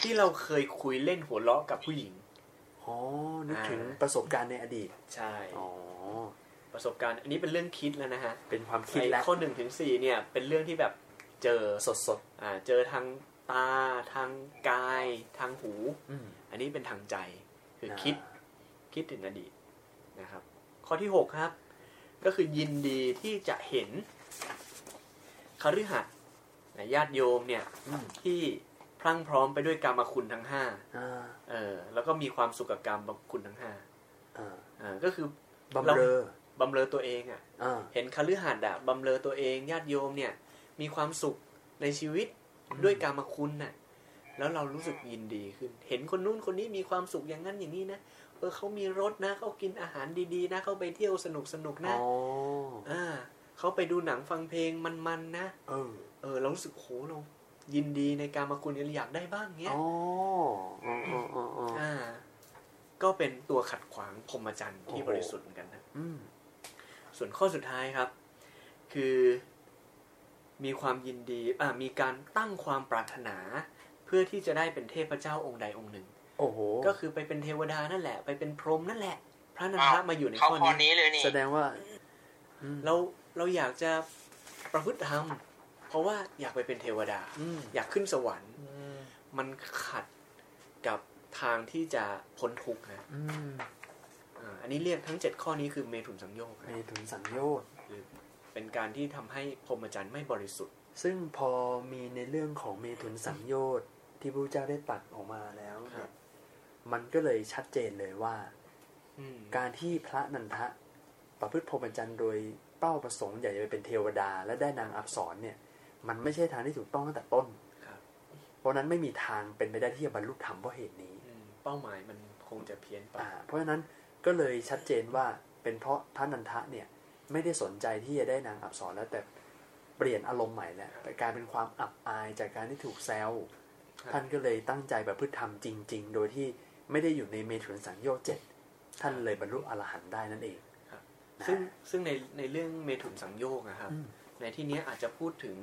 ที่เราเคยคุยเล่นหัวเราะกับผู้หญิงอ๋อนึกถึงอ่าประสบการณ์ในอดีต ใช่อ๋อประสบการณ์ อันนี้เป็นเรื่องคิดแล้วนะฮะเป็นความคิดไอ้แล้วข้อหนึ่งถึงสี่เนี่ย เป็นเรื่องที่แบบเจอสดสดอ่าเจอทาง ตาทางกายทางหูๆอืมอันนี้เป็นทางใจคืออ่าคิดคิดถึงอดีตนะครับ ข้อที่หกครับ ก็คือยินดีที่จะเห็นคฤหัสถ์นะญาติโยมเนี่ยอืมที่พรั่งพร้อมไปด้วยกรรมคุณทั้งห้าอ่าเออ แล้วก็มีความสุขกับกรรมคุณทั้งห้าอ่าอ่าก็คือบำเรอบำเรอตัวเองอะอ่าเห็นคฤหัสถ์อะบำเรอตัวเองญาติโยมเนี่ย มีความสุขในชีวิต ด้วยกรรมคุณน่ะ แล้วเรารู้สึกยินดีขึ้น เห็นคนนู้นคนนี้มีความสุขอย่างนั้นอย่างนี้นะเออเขามีรถนะเขากินอาหารดีๆ นะเขาไปเที่ยวสนุกสนุกๆนะอ๋ออ่าเขาไปดูหนังฟังเพลงมันๆนะเออ เออ เรารู้สึกโหเรายินดีในการมาคุณอยากได้บ้างเงี้ยอ๋ออ๋ออ๋ออ๋ออ๋ออ่า ก็เป็นตัวขัดขวางพรหมจรรย์ที่โอ้โหบริสุทธิ์เหมือนกันนะอืมส่วนข้อสุดท้ายครับ คือ มีความยินดีอ่ามีการตั้งความปรารถนา เพื่อที่จะได้เป็นเทพเจ้าองค์ใดองค์หนึ่ง โอ้โห ก็คือไปเป็นเทวดานั่นแหละ ไปเป็นพรหมนั่นแหละ พระนันอ้าวทะมาอยู่ในเข้าข้อข้อนี้นี้เลยนี่แสดงว่าอืมเราเราอยากจะประพฤติธรรมเพราะว่าอยากไปเป็นเทวดาอืมอยากขึ้นสวรรค์มันขัดกับทางที่จะพ้นทุกข์นะอืมอ่าอันนี้เรียกทั้งเจ็ดข้อนี้คือเมถุนสังโยชน์เมถุนสังโยชน์คือ เป็นการที่ทำให้พรหมจรรย์ไม่บริสุทธิ์ ซึ่งพอมีในเรื่องของเมถุนสังโยชน์ที่พระเจ้าได้ตัดออกมาแล้วครัเนี่บยมันก็เลยชัดเจนเลยว่าอืมการที่พระนันทะประพฤติพรหมจรรย์โดยเป้าประสงค์อยากจะไปเป็นเทวดา และได้นางอับสรเนี่ย มันไม่ใช่ทางที่ถูกต้องตั้งแต่ต้นครับเพราะฉะนั้นไม่มีทางเป็นไปได้ที่จะบรรลุธรรมเพราะเหตุนี้อืมเป้าหมายมันคงจะเพี้ยนไปอ่าเพราะฉะนั้นก็เลยชัดเจนว่าเป็นเพราะพระนันทะเนี่ย ไม่ได้สนใจที่จะได้นางอับสรแล้วแต่เปลี่ยนอารมณ์ใหม่แล้วแต่กลายเป็นความอับอายจากการที่ถูกแซวครับท่านก็เลยตั้งใจประพฤติธรรมจริง ๆ โดยที่ไม่ได้อยู่ในเมถุนสังโยชน์เจ็ดท่านเลยบรรลุอรหันต์ได้นั่นเองครับนะซึ่งซึ่งในในเรื่องเมถุนสังโยกนะครับอืมในที่เนี้ยอาจจะพูดถึง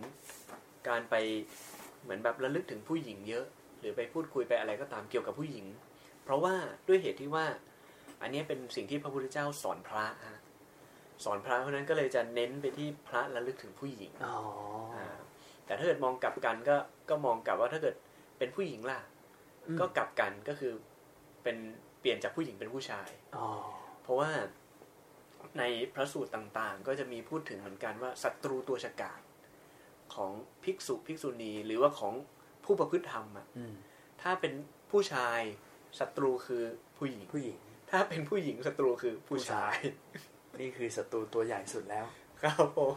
การไปเหมือนแบบระลึกถึงผู้หญิงเยอะ หรือไปพูดคุยไปอะไรก็ตามเกี่ยวกับผู้หญิง เพราะว่าด้วยเหตุที่ว่า อันเนี้ยเป็นสิ่งที่พระพุทธเจ้าสอนพระฮะ สอนพระเพราะฉะนั้นก็เลยจะเน้นไปที่พระระลึกถึงผู้หญิงอ๋ออ่าแต่ถ้าเกิดมองกลับกันก็ก็มองกลับว่าถ้าเกิดเป็นผู้หญิงล่ะอืมก็กลับกันก็คือเป็นเปลี่ยนจากผู้หญิงเป็นผู้ชายอ๋อเพราะว่าในพระสูตรต่างๆ ก็จะมีพูดถึงเหมือนกันว่าศัตรูตัวฉกาจของภิกษุภิกษุณีหรือว่าของผู้ประพฤติธรรมอะอืมถ้าเป็นผู้ชายศัตรูคือผู้หญิงผู้หญิง ถ้าเป็นผู้หญิงศัตรูคือผู้ชาย นี่คือศัตรูตัวใหญ่สุดแล้ว ครับผม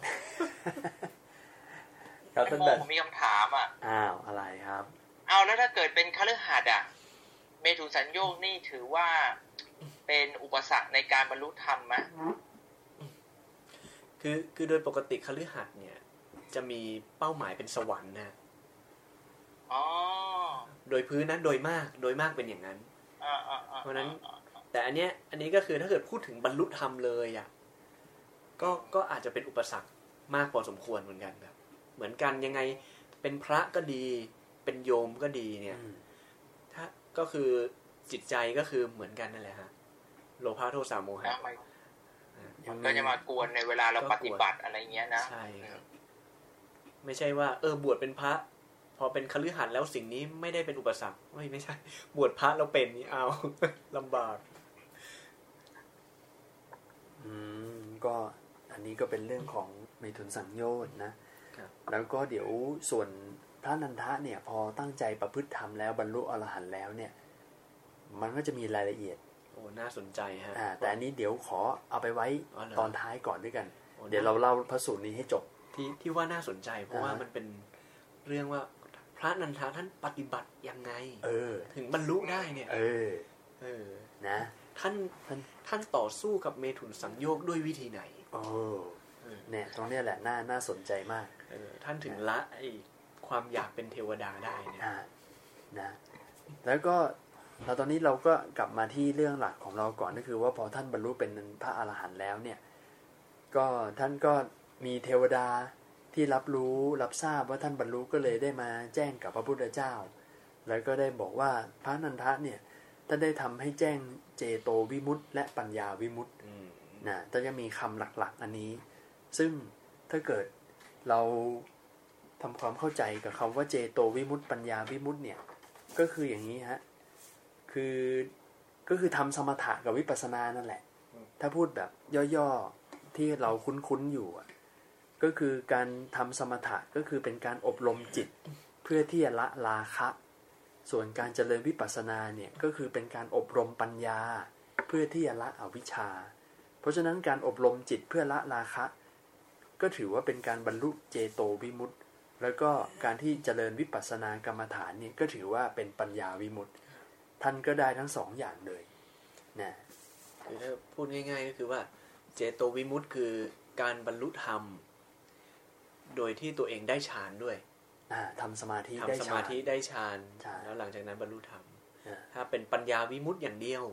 ครับท่าท่านนโมแบบผมมีคำถามอะ อ้าวอะไรครับ เอาแล้วถ้าเกิดเป็นคฤหัสถ์อะ เมถุนสัญโยกนี่ถือว่าเป็นอุปสรรคในการบรรลุธรรมไหมคือคือโดยปกติคฤหัสถ์เนี่ย จะมีเป้าหมายเป็นสวรรค์นะอ๋อโดยพื้นนั้นโดยมากโดยมากเป็นอย่างนั้นอ่าอ่าอ่าเพราะฉะนั้น แต่อันเนี้ยอันนี้ก็คือถ้าเกิดพูดถึงบรรลุธรรมเลยอะ ก็ก็อาจจะเป็นอุปสรรคมากพอสมควรเหมือนกันครับ เหมือนกันยังไงเป็นพระก็ดีเป็นโยมก็ดีเนี่ยอืมถ้าก็คือจิตใจก็คือเหมือนกันนั่นแหละฮะโลภะโทสะโมหะนะมันยังก็จะมากวนในเวลาเราก็กวนปฏิบัติอะไรเงี้ยนะใช่ครับไม่ใช่ว่า เออบวชเป็นพระ พอเป็นคฤหัสถ์แล้วสิ่งนี้ไม่ได้เป็นอุปสรรคไม่ไม่ใช่ บวชพระแล้วเป็นนี่เอาลำบาก อืมก็ อันนี้ก็เป็นเรื่องของเมถุนสังโยชน์นะครับแล้วก็เดี๋ยวส่วนพระนันทะเนี่ยพอตั้งใจประพฤติธรรมแล้วบรรลุอรหันต์แล้วเนี่ย มันก็จะมีรายละเอียดโอ้น่าสนใจฮะอ่าแต่อันนี้เดี๋ยวขอเอาไปไว้อ๋อเหรอตอนท้ายก่อนด้วยกันโอ้เดี๋ยวเราเล่าพระสูตรนี้ให้จบที่ที่ว่าน่าสนใจ เพราะว่าอ่าฮะมันเป็นเรื่องว่าพระนันทาท่านปฏิบัติยังไง เออ ถึงบรรลุได้เนี่ย เออ เออ นะ ท่านท่านท่านต่อสู้กับเมถุนสังโยกด้วยวิธีไหน โอ้เออเนี่ยตรงเนี้ยแหละน่าน่าสนใจมากเออท่านถึงละไอ้ความอยากเป็นเทวดาได้เนี่ยอ่านะแล้วก็แล้วตอนนี้เราก็กลับมาที่เรื่องหลักของเราก่อนก็คือ ว่าพอท่านบรรลุเป็นพระอรหันต์แล้วเนี่ย ก็ท่านก็มีเทวดาที่รับรู้รับทราบว่าท่านบรรลุก็เลยได้มาแจ้งกับพระพุทธเจ้า แล้วก็ได้บอกว่าพระนันทะเนี่ยท่านได้ทำให้แจ้งเจโตวิมุตต์และปัญญาวิมุตต์อืม นะก็จะมีคำหลักๆ อันนี้ ซึ่งถ้าเกิดเราทำความเข้าใจกับคำว่าเจโตวิมุตติปัญญาวิมุตติเนี่ย ก็คืออย่างนี้ฮะ คือก็คือทำสมถะกับวิปัสสนานั่นแหละ ถ้าพูดแบบย่อๆ ที่เราคุ้นๆอยู่ก็คือการทำสมถะก็คือเป็นการอบรมจิต เพื่อที่จะละราคะ ส่วนการเจริญวิปัสสนาเนี่ย ก็คือเป็นการอบรมปัญญา เพื่อที่จะละอวิชชา เพราะฉะนั้นการอบรมจิตเพื่อละราคะ ก็ถือว่าเป็นการบรรลุเจโตวิมุตติ แล้วก็การที่เจริญวิปัสสนากรรมฐานเนี่ยก็ถือว่าเป็นปัญญาวิมุตติ ท่านก็ได้ทั้งสองอย่างเลยนะคือถ้าพูดง่าย ๆ ก็คือว่าเจโตวิมุตต์คือการบรรลุธรรม โดยที่ตัวเองได้ฌานด้วยอ่าทำสมาธิได้ทำสฌามานธิได้ฌานใช่แล้วหลังจากนั้นบรรลุธรรมอ่าถ้าเป็นปัญญาวิมุตต์อย่างเดียว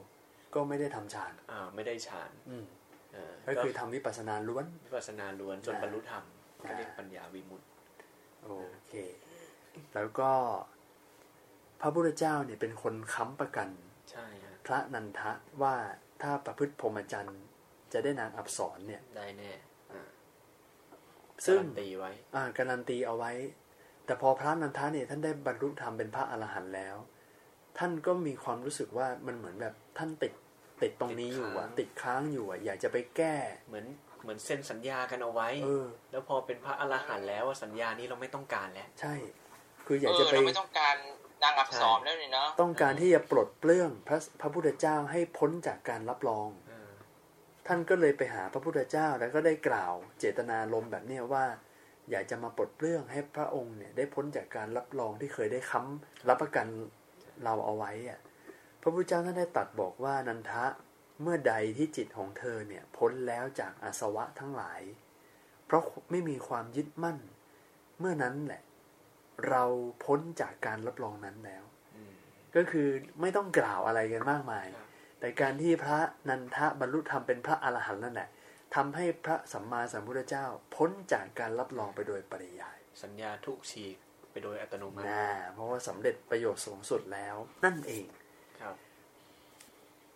ก็ไม่ได้ทำฌานอ่าไม่ได้ฌานอืมเออ ก็คือทำวิปัสสนาล้วนวิปัสสนาล้วนจนอ่าบรรลุธรรมก็อ่าเรียกปัญญาวิมุตต์โอเค แล้วก็พระพุทธเจ้าเนี่ยเป็นคนค้ำประกันใช่ฮะพระนันทะว่าถ้าประพฤติพรหมจรรย์จะได้นางอับสรเนี่ยได้แน่อ่าซึ่งการันตีไว้ อ่าการันตีเอาไว้ แต่พอพระนันทะเนี่ยท่านได้บรรลุธรรมเป็นพระอรหันต์แล้ว ท่านก็มีความรู้สึกว่ามันเหมือนแบบท่านติด ติดตรงนี้อยู่อะติติดดค้างค้างอยู่อะอยากจะไปแก้เหมือนเหมือนเซ็นสัญญากันเอาไว้เออแล้วพอเป็นพระอรหันต์แล้วอะสัญญานี้เราไม่ต้องการแล้ว ใช่ คืออยากเอจะอไปเราไม่ต้องการนางอับสรแล้วนี่เนาะต้องการที่จะปลดเปลื้องพระพระพุทธเจ้าให้พ้นจากการรับรองเออท่านก็เลยไปหาพระพุทธเจ้าแล้วก็ได้กล่าวเจตนาลมณ์แบบเนี้ยว่า อยากจะมาปลดเปลื้องให้พระองค์เนี่ยได้พ้นจากการรับรองที่เคยได้ค้ำรับประกันเราเอาไว้อะ พระพุทธเจ้าท่านได้ตรัดบอกว่านันทะเมื่อใดที่จิตของเธอเนี่ยพ้นแล้วจากอาสวะทั้งหลาย เพราะไม่มีความยึดมั่น เมื่อนั้นแหละ เราพ้นจากการรับรองนั้นแล้วอืมก็คือไม่ต้องกล่าวอะไรกันมากมายครับแต่การที่พระนันทะบรรลุธรรมเป็นพระอรหันต์นั่นแหละทำให้พระสัมมาสัมพุทธเจ้า พ้นจากการรับรองไปโดยปริยาย สัญญาทุกฉีกไปโดยอัตโนมัตินะเพราะว่าสำเร็จประโยชน์สูงสุดแล้ว นั่นเองครับพ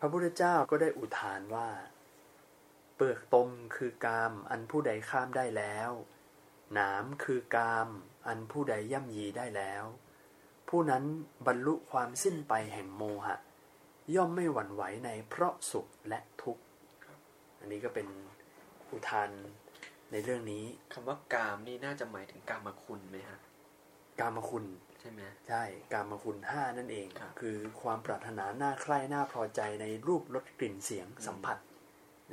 ระพุทธเจ้าก็ได้อุทานว่า เปลือกตมคือกามอันผู้ใดข้ามได้แล้ว หนามคือกามอันผู้ใดย่ำยีได้แล้ว ผู้นั้นบรรลุความสิ้นไปแห่งโมหะ ย่อมไม่หวั่นไหวในเพราะสุขและทุกข์ อันนี้ก็เป็นอุทานในเรื่องนี้ คำว่ากามนี่น่าจะหมายถึงกามคุณไหมฮะ กามคุณ ใช่ไหมใช่กามคุณห้านั่นเองครับคือความปรารถนาน่าใคร่น่าพอใจในรูปรสกลิ่นเสียงสัมผัส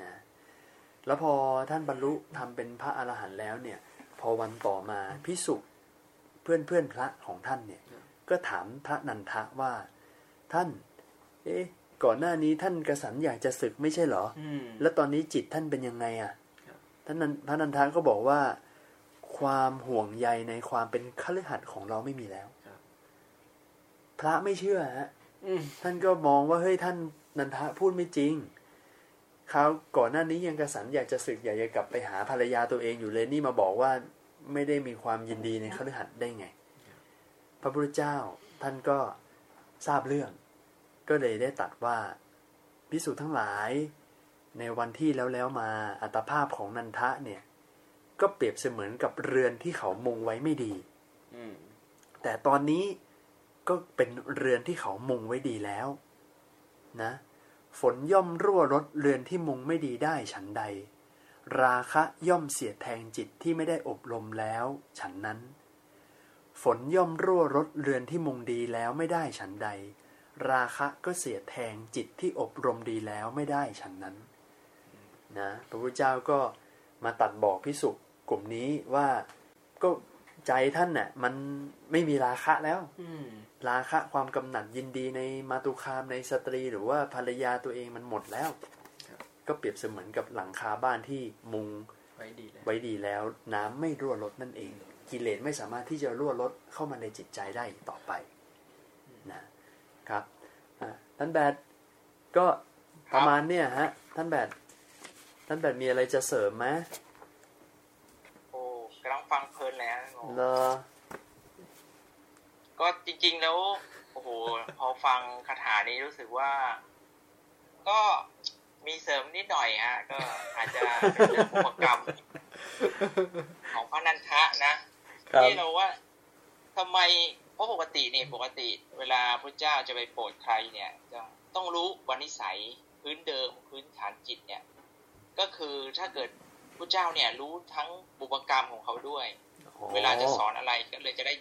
นะแล้วพอท่านบรรลุทำเป็นพระอรหันต์แล้วเนี่ย พอวันต่อมาพิสุเพื่อนเพื่อนๆพระของท่านเนี่ย ก็ถามพระนันทะว่าท่าน เอ๊ะก่อนหน้านี้ท่านกระสันอยากจะศึกไม่ใช่เหรออืมแล้วตอนนี้จิตท่านเป็นยังไงอะครับท่านนันพระนันทาก็บอกว่า ความห่วงใยในความเป็นคฤหัสถ์ของเราไม่มีแล้วครับ พระไม่เชื่อฮะอืมท่านก็มองว่าเฮ้ยท่านนันทะพูดไม่จริงคราวก่อนหน้านี้ยังกระสันอยากจะศึกอยากจะกลับไปหาภรรยาตัวเองอยู่เลยนี่มาบอกว่าไม่ได้มีความยินดีในคฤหัสถ์ได้ไง พระพุทธเจ้าท่านก็ทราบเรื่อง ก็เลยได้ตรัดว่าพิสูจน์ทั้งหลายในวันที่แล้วแล้วมาอัตภาพของนันทะเนี่ย ก็เปรียบเสมือนกับเรือนที่เขามุงไว้ไม่ดีอืมแต่ตอนนี้ ก็เป็นเรือนที่เขามุงไว้ดีแล้ว นะ ฝนย่อมรั่วรดเรือนที่มุงไม่ดีได้ฉันใด ราคะย่อมเสียดแทงจิตที่ไม่ได้อบรมแล้ว ฉันนั้น ฝนย่อมรั่วรดเรือนที่มุงดีแล้วไม่ได้ฉันใด ราคะก็เสียดแทงจิตที่อบรมดีแล้วไม่ได้ฉันนั้น นะพระพุทธเจ้าก็มาตัดบอกพิสุกลุ่มนี้ว่าก็ใจท่านน่ะ มันไม่มีราคะแล้ว ราคะความกำหนัดยินดีในมาตุคามในสตรีหรือว่าภรรยาตัวเองมันหมดแล้ว ก็เปรียบเสมือนกับหลังคาบ้านที่มุงไว้ดีแล้วไว้ดีแล้ว น้ำไม่รั่วรดนั่นเอง กิเลสไม่สามารถที่จะรั่วรดเข้ามาในจิตใจได้อีกต่อไปนะครับอะท่านแบดก็ประมาณเนี่ยฮะ ท่านแบดท่านแบดมีอะไรจะเสริมไหมโอ้กำลังฟังเพลินเลยนะโอ้เลอ ก็จริง ๆ แล้วโอ้โหพอฟังคาถานี้รู้สึกว่า ก็มีเสริมนิดหน่อยฮะ ก็อาจจะเป็นเรื่องอุปกรรม ของพระนันทะนะครับที่เราว่าทำไมเพราะปกติเนี่ยปกติ เวลาพระเจ้าจะไปโปรดใครเนี่ยจะต้องรู้วันนิสัยพื้นเดิมพื้นฐานจิตเนี่ย ก็คือถ้าเกิดพระเจ้าเนี่ยรู้ทั้งบุพกรรมของเขาด้วย เวลาจะสอนอะไรก็เลยจะได้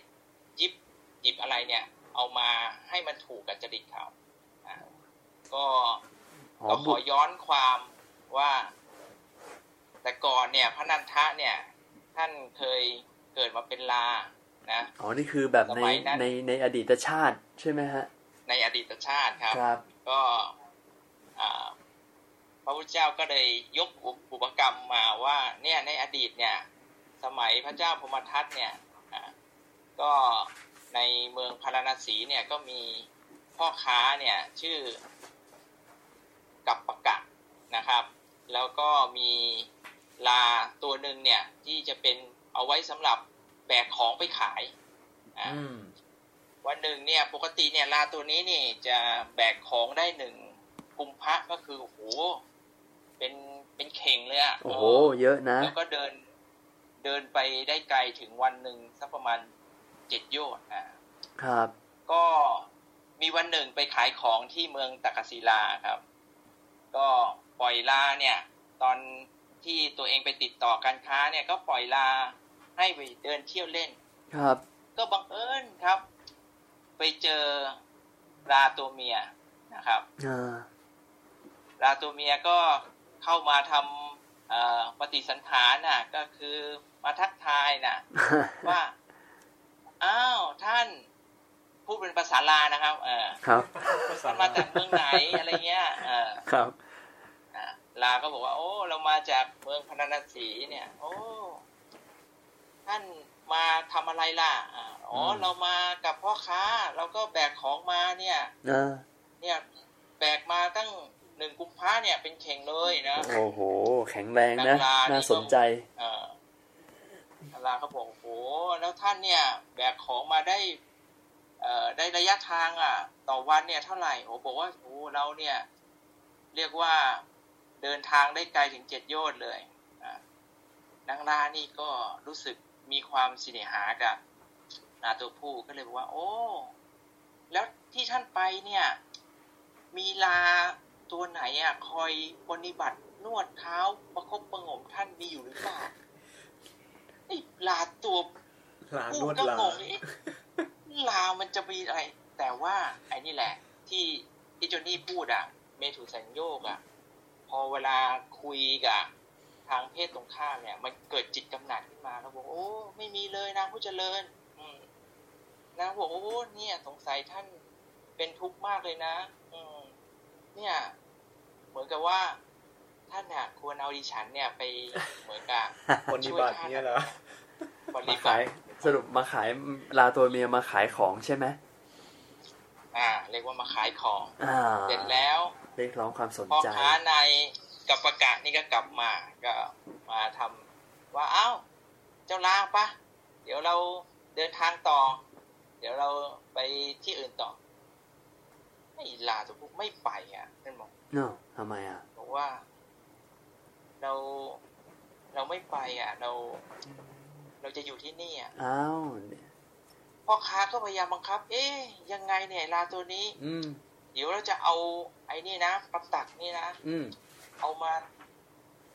หยิบ หยิบอะไรเนี่ย เอามาให้มันถูกกับจริตเขาอะก็อ๋อก็ขบุอย้อนความว่า แต่ก่อนเนี่ย พระนันทะเนี่ย ท่านเคยเกิดมาเป็นลานะอ๋อนี่คือแบบในสมัยนั้นในในอดีตชาติใช่ไหมฮะ ในอดีตชาติครับครับ ก็อ่าพระพุทธเจ้าก็เลยยกอุอุปกรรมมาว่า เนี่ยในอดีตเนี่ย สมัยพระเจ้าพมทัตเนี่ยอ่าก็ ในเมืองพาราณสีเนี่ยก็มีพ่อค้าเนี่ยชื่อกัปปะกะนะครับ แล้วก็มีลาตัวหนึ่งเนี่ยที่จะเป็นเอาไว้สำหรับแบกของไปขายอ่าอืมวันหนึ่งเนี่ยปกติเนี่ยลาตัวนี้นี่จะแบกของได้หนึ่งกุมภะก็คือโอ้โหเป็นเป็นเข่งเลยอะโอ้โหเยอะนะแล้วก็เดินเดินไปได้ไกลถึงวันหนึ่งสักประมาณ เจ็ดโยชน์อะครับ ก็มีวันหนึ่งไปขายของที่เมืองตักกศิลาครับ ก็ปล่อยลาเนี่ย ตอนที่ตัวเองไปติดต่อการค้าเนี่ย ก็ปล่อยลาให้ไปเดินเที่ยวเล่น ครับ ก็บังเอิญครับ ไปเจอลาตัวเมียนะครับอ่าลาตัวเมียก็เข้ามาทำเอ่อปฏิสันฐานน่ะ ก็คือมาทักทายน่ะ ว่า อ้าวท่านพูดเป็นภาษาลานะครับ เออครับท่านมาจากเมืองไหนอะไรเงี้ย เออครับอะลาก็บอกว่า โอ้ เรามาจากเมืองพาราณสีเนี่ย โอ้ท่านมาทำอะไรล่ะอะอ๋ออมเรามากับพ่อค้า เราก็แบกของมาเนี่ยอ่าเนี่ยแบกมาตั้งหนึ่งกุมภาเนี่ยเป็นเข่งเลยนะโอ้โห แข็งแรงนะนักลานี่น่าสนใจ เออ ลาเขาบอกโอ้โหแล้วท่านเนี่ยแบกของมาได้ได้ระยะทางอะ ต่อวันเนี่ยเท่าไหร่โอ้บอกว่าโอ้เราเนี่ย เรียกว่าเดินทางได้ไกลถึงเจ็ดโยชน์เลยนางลานี่ก็รู้สึกมีความสิเนหากับนาตัวผู้ก็เลยบอกว่า โอ้ แล้วที่ท่านไปเนี่ย มีลาตัวไหนอะ คอยปฏิบัตินวดเท้าประคบประงมท่านมีอยู่หรือเปล่า ไอ้ลาตัวลานพูวดดก็ลางงเอ๊ะลามันจะมีอะไร แต่ว่าไอ้นี่แหละ ที่ที่โจนี่พูดอะเมถุสัญโยกอะพอเวลาคุยกับทางเพศตรงข้ามเนี่ย มันเกิดจิตกำหนัดขึ้นมาแล้วบอกโอ้ไม่มีเลยนางผู้เจริญอืมนางบอกโอ้เนี่ย สงสัยท่านเป็นทุกข์มากเลยนะ อืมเนี่ย เหมือนกับว่า ท่านเนี่ยควรเอาดิฉันเนี่ยไปเหมือนกับปฏิบัติเนี่ยเหรอปมาฏิบัขายติสรุปมาขายลาตัวเมียมาขายของใช่ไหมอ่า เรียกว่ามาขายของอ่าเสร็จแล้วเรียกร้องความสนพ่อใจค้าในกับประกาศนี่ก็กลับมาก็มาทำว่าเอ้า เจ้าลาปะเดี๋ยวเราเดินทางต่อ เดี๋ยวเราไปที่อื่นต่อ ไม่ลาตัวพวกไม่ไปอะท่านบอกเนาะทำไมอะบอกว่า เราเราไม่ไปอะ เรา เราจะอยู่ที่นี่อะอ้าวพ่อค้าก็พยายามบังคับ เอ๊ยยังไงเนี่ยลาตัวนี้ อืมเดี๋ยวเราจะเอา ไอ้นี่นะปักตักนี่นะอืมเอามา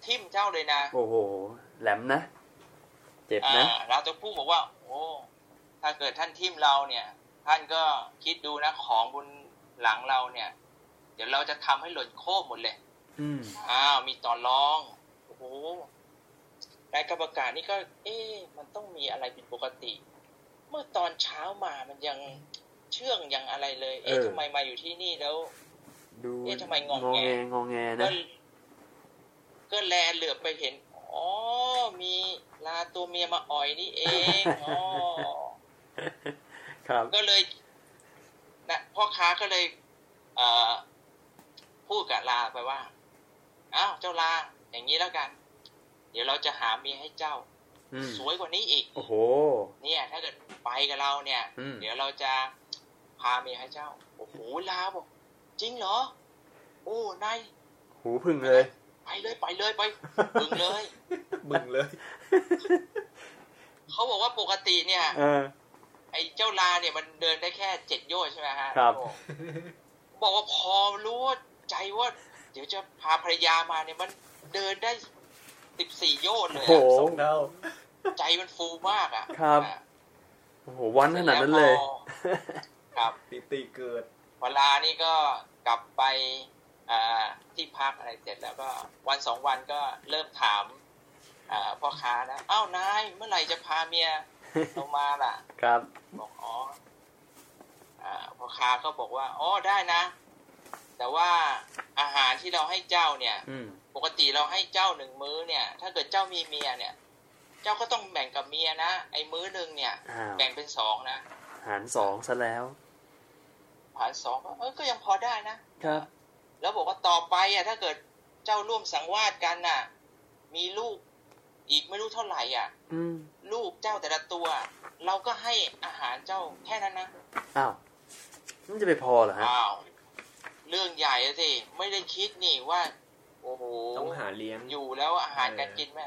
ทิ่มเจ้าเลยนะ โอ้โห แหลมนะ เจ็บอ่านะเราจะพูดบอกว่า โอ้ถ้าเกิดท่านทิ่มเราเนี่ย ท่านก็คิดดูนะของบนหลังเราเนี่ย เดี๋ยวเราจะทำให้หล่นโค้หมดเลยอืมอ้าวมีต่อรองโอ้โหนายกรรมการนี่ก็ เอ๊ะมันต้องมีอะไรผิดปกติ เมื่อตอนเช้ามามันยังเชื่องยังอะไรเลย เอ๊ะเออทำไมมาอยู่ที่นี่แล้ว ดูเอ๊ะทำไมงองงอแงแงงอแงก็นะก็แลเหลือบไปเห็นอ๋อมีลาตัวเมียมาอ่อยนี่เองอ๋อครับก็เลยนะพ่อค้าก็เลย เอ่อพูดกับลาไปว่าอ้าวเจ้าลา อย่างนี้แล้วกัน เดี๋ยวเราจะหาเมียให้เจ้าอืมสวยกว่านี้อีก โอ้โห เนี่ย ถ้าเกิดไปกับเราเนี่ยอืมเดี๋ยวเราจะพาเมียให้เจ้า โอ้โหลาบอกจริงเหรอ โอ้นายหูพึ่งเลย ไปเลยไปเลยไปบึงเลยบึงเลย เขาบอกว่าปกติเนี่ยเออไอ้เจ้าลาเนี่ยมันเดินได้แค่เจ็ดโยชน์ใช่ไหมฮะครับ บอกว่าพอรู้ว่าใจว่า เดี๋ยวจะพาภรรยามาเนี่ยมัน เดินได้สิบสี่โยชน์เลโอ้ยโหอะสองเท่าใจมันฟูมากอะครับอะโอ้โหวันขนาดนั้นเลยสร็จแวพอครับปิติเกิดพอลานี่ก็กลับไปอ่าที่พักอะไรเสร็จแล้วก็วันสองวันก็เริ่มถามอ่าพ่อค้าแล้วอ้าวนายเมื่อไหร่จะพาเมียลงมาล่ะ ครับ บอกอ๋ออ่าพ่อค้าก็บอกว่าอ๋อได้นะ แต่ว่าอาหารที่เราให้เจ้าเนี่ยอืม ปกติเราให้เจ้าหนึ่งมื้อเนี่ย ถ้าเกิดเจ้ามีเมียเนี่ย เจ้าก็ต้องแบ่งกับเมียนะไอ้มื้อหนึ่งเนี่ยอ้าวแบ่งเป็นสองนะหารสองซะแล้ว หารสองก็เออก็ยังพอได้นะครับ แล้วบอกว่าต่อไปอะ ถ้าเกิดเจ้าร่วมสังวาสกันน่ะ มีลูกอีกไม่รู้เท่าไหร่อะ อืมลูกเจ้าแต่ละตัว เราก็ให้อาหารเจ้าแค่นั้นนะอ้าวมันจะไปพอเหรอฮะอ้าวเรื่องใหญ่อะสิไม่ได้คิดนี่ว่า โอ้โหต้องหาเลี้ยง อยู่แล้วอาหารการกินแม่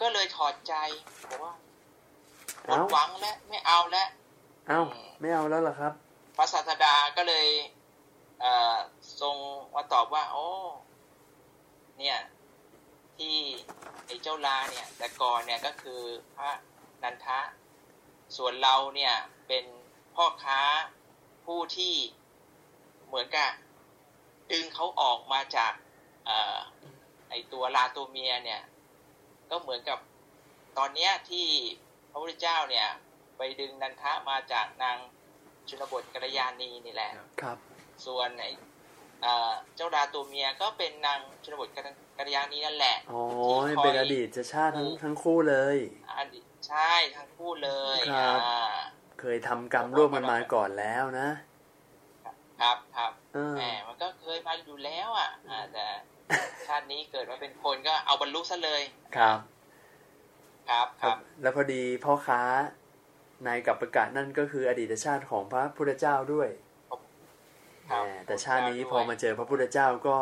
ก็เลยถอดใจบอกว่าหมเอ้าดหวังแล้วไม่เอาแล้วเอ้าไม่เอาแล้วเหรอครับ พระศาสดาก็เลยเอ่อทรงมาตอบว่า โอ้เนี่ย ที่ไอ้เจ้าลาเนี่ย แต่ก่อนเนี่ยก็คือพระนันทะ ส่วนเราเนี่ย เป็นพ่อค้าผู้ที่เหมือนกับดึงเขาออกมาจากเอ่อ ไอตัวลาตัวเมียเนี่ย ก็เหมือนกับตอนเนี้ยที่พระพุทธเจ้าเนี่ย ไปดึงนันทะมาจากนางชนบทกัลยาณีนี่แหละครับ ส่วนไอเอ่อเจ้าดาตัวเมียก็เป็นนางชนบทกัลยาณีนั่นแหละอ๋อเป็นอดีตชาติทั้งทั้งคู่เลยอดีตใช่ทั้งคู่เลยครับอ่าเคยทำกรรมร่วมกันมาก่อนแล้วนะ ครับครับเออแหมมันก็เคยมาอยู่แล้วอะอ่าแต่ชาตินี้เกิดมาเป็นคนก็เอาบรรลุซะเลยครับ ครับครับ แล้วพอดีพ่อค้านายกับประกาศนั่นก็คืออดีตชาติของพระพุทธเจ้าด้วยครับแหมแต่ชาตินี้พอมาเจอพระพุทธเจ้าก็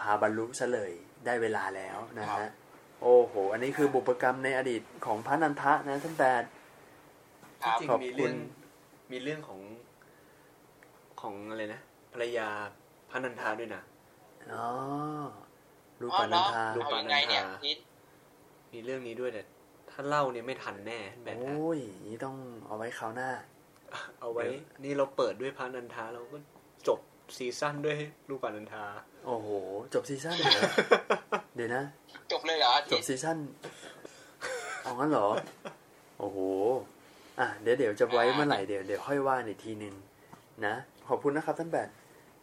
พาบรรลุซะเลยได้เวลาแล้วนะฮะโอ้โห อันนี้คือบุพกรรมในอดีตของพระนันทะนะท่านแปดครับจริงขอบๆมีคุเรื่อณงมีเรื่องของ ของอะไรนะภรรยาพระนันทาด้วยนะอ๋อรูอ๋อปาเหรนันอทารูปเอายังไงเนี่ยทิศมีเรื่องนี้ด้วยแต่ถ้าเล่าเนี่ยไม่ทันแน่ท่านแบทนะโอ้ยนี่ต้องเอาไว้คราวหน้า เอาไว้ นี่เราเปิดด้วยพระนันทาเราก็จบซีซั่นด้วยรูปานันทา โอ้โห จบซีซั่นเหรอเดี๋ยวนะ จบเลยเหรอจทิบศซีซั่นเอางั้นเหรอ โอ้โห อะเดี๋ยวเดี๋ยวจะไว้เมื่อไหร่เดี๋ยวเดี๋ยวค่อยว่าในทีหนึ่ง นะขอบคุณนะครับท่านแบท